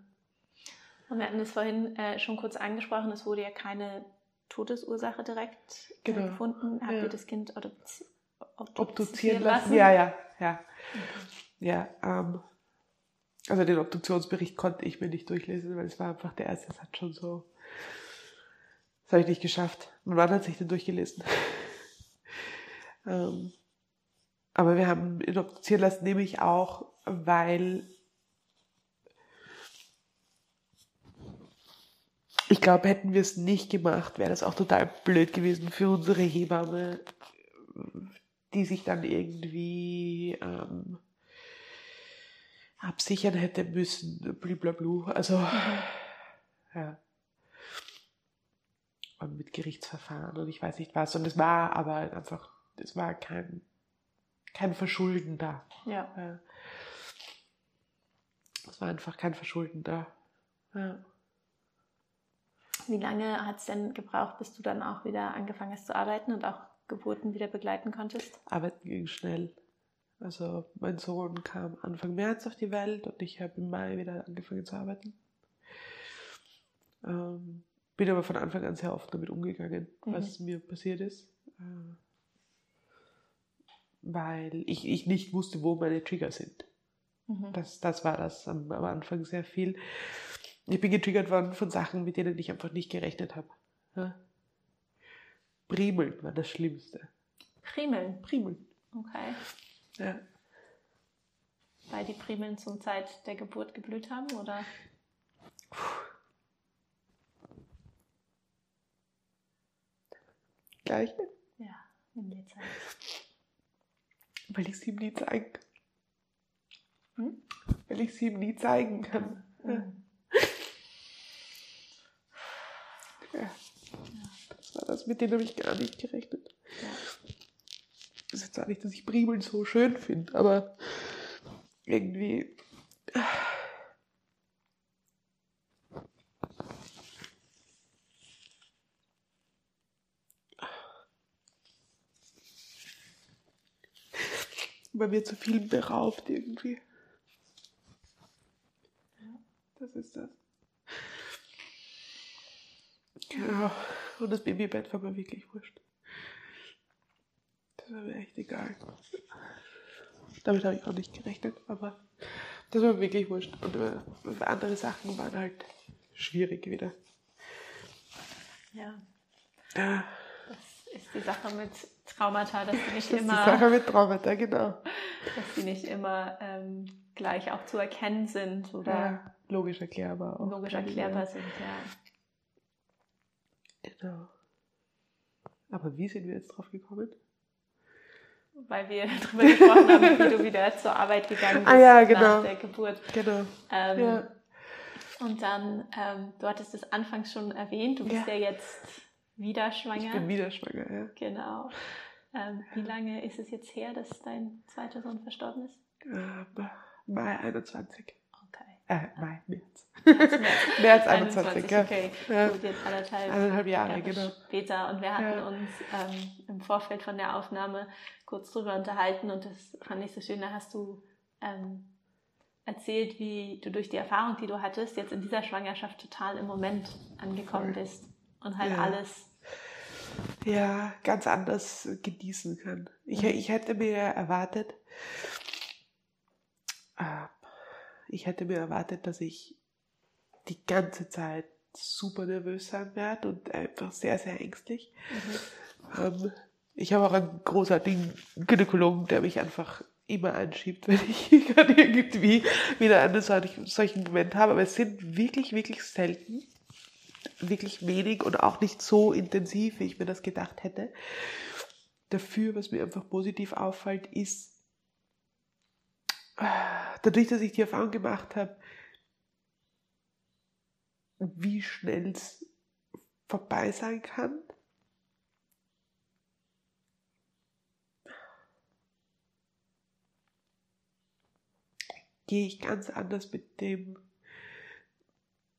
Und wir hatten es vorhin äh, schon kurz angesprochen, es wurde ja keine Todesursache direkt äh, genau. gefunden. Habt ja. ihr das Kind obduzi obduzieren lassen? lassen? Ja, ja, ja. Ja, ähm, also den Obduktionsbericht konnte ich mir nicht durchlesen, weil es war einfach der erste, das hat schon so, das habe ich nicht geschafft. Mein Mann hat sich den durchgelesen. ähm, aber wir haben ihn obduzieren lassen, nämlich auch, weil ich glaube, hätten wir es nicht gemacht, wäre das auch total blöd gewesen für unsere Hebamme, die sich dann irgendwie ähm, absichern hätte müssen, blablabla. Also, ja. Und mit Gerichtsverfahren und ich weiß nicht was. Und es war aber einfach, es war kein, kein Verschulden da. Ja. Es war einfach kein Verschulden da. Ja. Wie lange hat es denn gebraucht, bis du dann auch wieder angefangen hast zu arbeiten und auch Geburten wieder begleiten konntest? Arbeiten ging schnell. Also mein Sohn kam Anfang März auf die Welt und ich habe im Mai wieder angefangen zu arbeiten. Ähm, bin aber von Anfang an sehr offen damit umgegangen, mhm. was mir passiert ist. Äh, weil ich, ich nicht wusste, wo meine Trigger sind. Mhm. Das, das war das am, am Anfang sehr viel. Ich bin getriggert worden von Sachen, mit denen ich einfach nicht gerechnet habe. Ja? Primeln war das Schlimmste. Primeln? Primeln. Okay. Ja. weil die Primeln zum Zeit der Geburt geblüht haben, oder? Gleiche? Ja, dir Zeit. Weil ich sie ihm nie zeigen kann. Hm? Weil ich sie ihm nie zeigen kann. Mhm. Ja. Das war das, mit denen habe ich gar nicht gerechnet. Ja. Das ist jetzt auch nicht, dass ich Primeln so schön finde, aber irgendwie. Man wird zu viel beraubt irgendwie. Das ist das. Und das Babybett war mir wirklich wurscht. Das war mir echt egal. Damit habe ich auch nicht gerechnet, aber das war mir wirklich wurscht. Und äh, andere Sachen waren halt schwierig wieder. ja, Ja, das ist die Sache mit Traumata, dass die nicht das ist die immer, Sache mit Traumata, genau. dass die nicht immer ähm, gleich auch zu erkennen sind oder Ja, logisch erklärbar auch. logisch erklärbar sind, ja. Genau. Aber wie sind wir jetzt drauf gekommen? Weil wir darüber gesprochen haben, wie du wieder zur Arbeit gegangen bist Ah ja, nach genau. der Geburt. Genau. Ähm, Ja. Und dann, ähm, du hattest es anfangs schon erwähnt, du bist ja, Ja. jetzt wieder Ich schwanger. bin wieder schwanger, ja. Genau. Ähm, wie lange ist es jetzt her, dass dein zweiter Sohn verstorben ist? Mai 21. Äh, Mai, März. März, März 21, ja. okay. Ja. Gut, jetzt anderthalb, Eineinhalb Jahre, Jahre genau. später. Und wir hatten Ja. uns ähm, im Vorfeld von der Aufnahme kurz drüber unterhalten und das fand ich so schön. Da hast du ähm, erzählt, wie du durch die Erfahrung, die du hattest, jetzt in dieser Schwangerschaft total im Moment angekommen Voll. bist und halt Ja. alles. ja, ganz anders genießen kann. Ich, Mhm. ich hätte mir erwartet, ich hätte mir erwartet, dass ich die ganze Zeit super nervös sein werde und einfach sehr, sehr ängstlich. Ähm, ich habe auch einen großartigen Gynäkologen, der mich einfach immer anschiebt, wenn ich gerade irgendwie wieder einen solchen, Moment habe. Aber es sind wirklich, wirklich selten, wirklich wenig und auch nicht so intensiv, wie ich mir das gedacht hätte. Dafür, was mir einfach positiv auffällt, ist, dadurch, dass ich die Erfahrung gemacht habe, wie schnell es vorbei sein kann. Gehe ich ganz anders mit dem,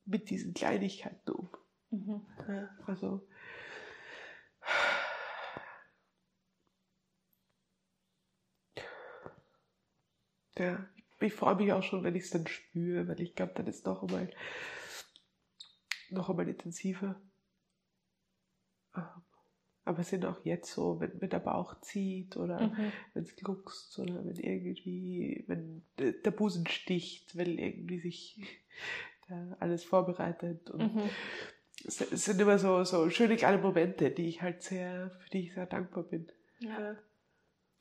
mit diesen Kleinigkeiten um. Mhm. Also ja, ich freue mich auch schon, wenn ich es dann spüre, weil ich glaube, dann ist noch einmal noch einmal intensiver. Ähm, Aber es sind auch jetzt so, wenn, wenn der Bauch zieht oder Mhm. wenn es gluckst oder wenn irgendwie, wenn der Busen sticht, weil irgendwie sich da alles vorbereitet und Mhm. es sind immer so, so schöne kleine Momente, die ich halt sehr, für die ich sehr dankbar bin. Ja.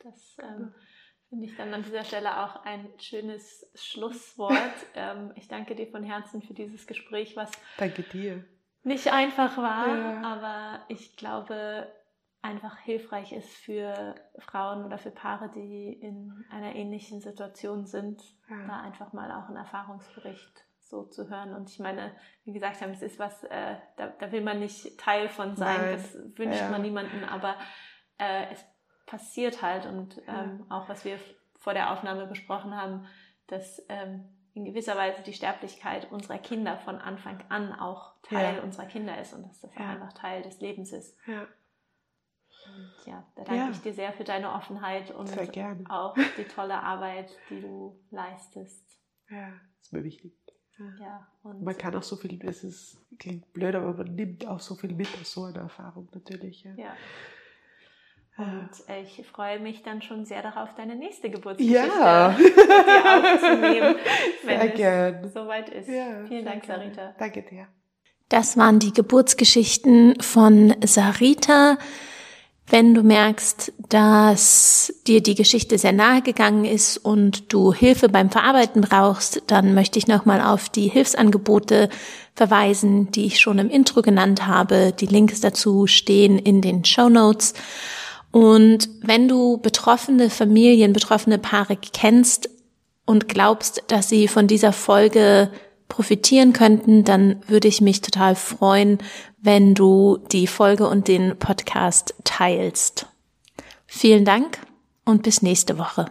Das ähm, finde ich dann an dieser Stelle auch ein schönes Schlusswort. ähm, ich danke dir von Herzen für dieses Gespräch, was Danke dir. nicht einfach war, Ja. aber ich glaube einfach hilfreich ist für Frauen oder für Paare, die in einer ähnlichen Situation sind, Ja. da einfach mal auch einen Erfahrungsbericht so zu hören. Und ich meine, wie gesagt haben, es ist was, äh, da, da will man nicht Teil von sein, Nein. das wünscht Ja. man niemanden, aber äh, es passiert halt und ähm, auch was wir vor der Aufnahme besprochen haben, dass ähm, in gewisser Weise die Sterblichkeit unserer Kinder von Anfang an auch Teil Ja. unserer Kinder ist und dass das Ja. einfach Teil des Lebens ist. Ja, Und ja, da danke Ja. ich dir sehr für deine Offenheit und auch die tolle Arbeit, die du leistest. Ja, ist mir wichtig. Ja. Ja, und Man kann auch so viel, es ist, klingt blöd, aber man nimmt auch so viel mit aus so einer Erfahrung natürlich. Ja. Und äh, ich freue mich dann schon sehr darauf, deine nächste Geburtsgeschichte Ja. mit dir aufzunehmen, wenn Sehr es gern. soweit ist. Ja, Vielen Dank. Sarita. Danke dir. Das waren die Geburtsgeschichten von Sarita. Wenn du merkst, dass dir die Geschichte sehr nahe gegangen ist und du Hilfe beim Verarbeiten brauchst, dann möchte ich nochmal auf die Hilfsangebote verweisen, die ich schon im Intro genannt habe. Die Links dazu stehen in den Show Notes. Und wenn du betroffene Familien, betroffene Paare kennst und glaubst, dass sie von dieser Folge profitieren könnten, dann würde ich mich total freuen, wenn du die Folge und den Podcast teilst. Vielen Dank und bis nächste Woche.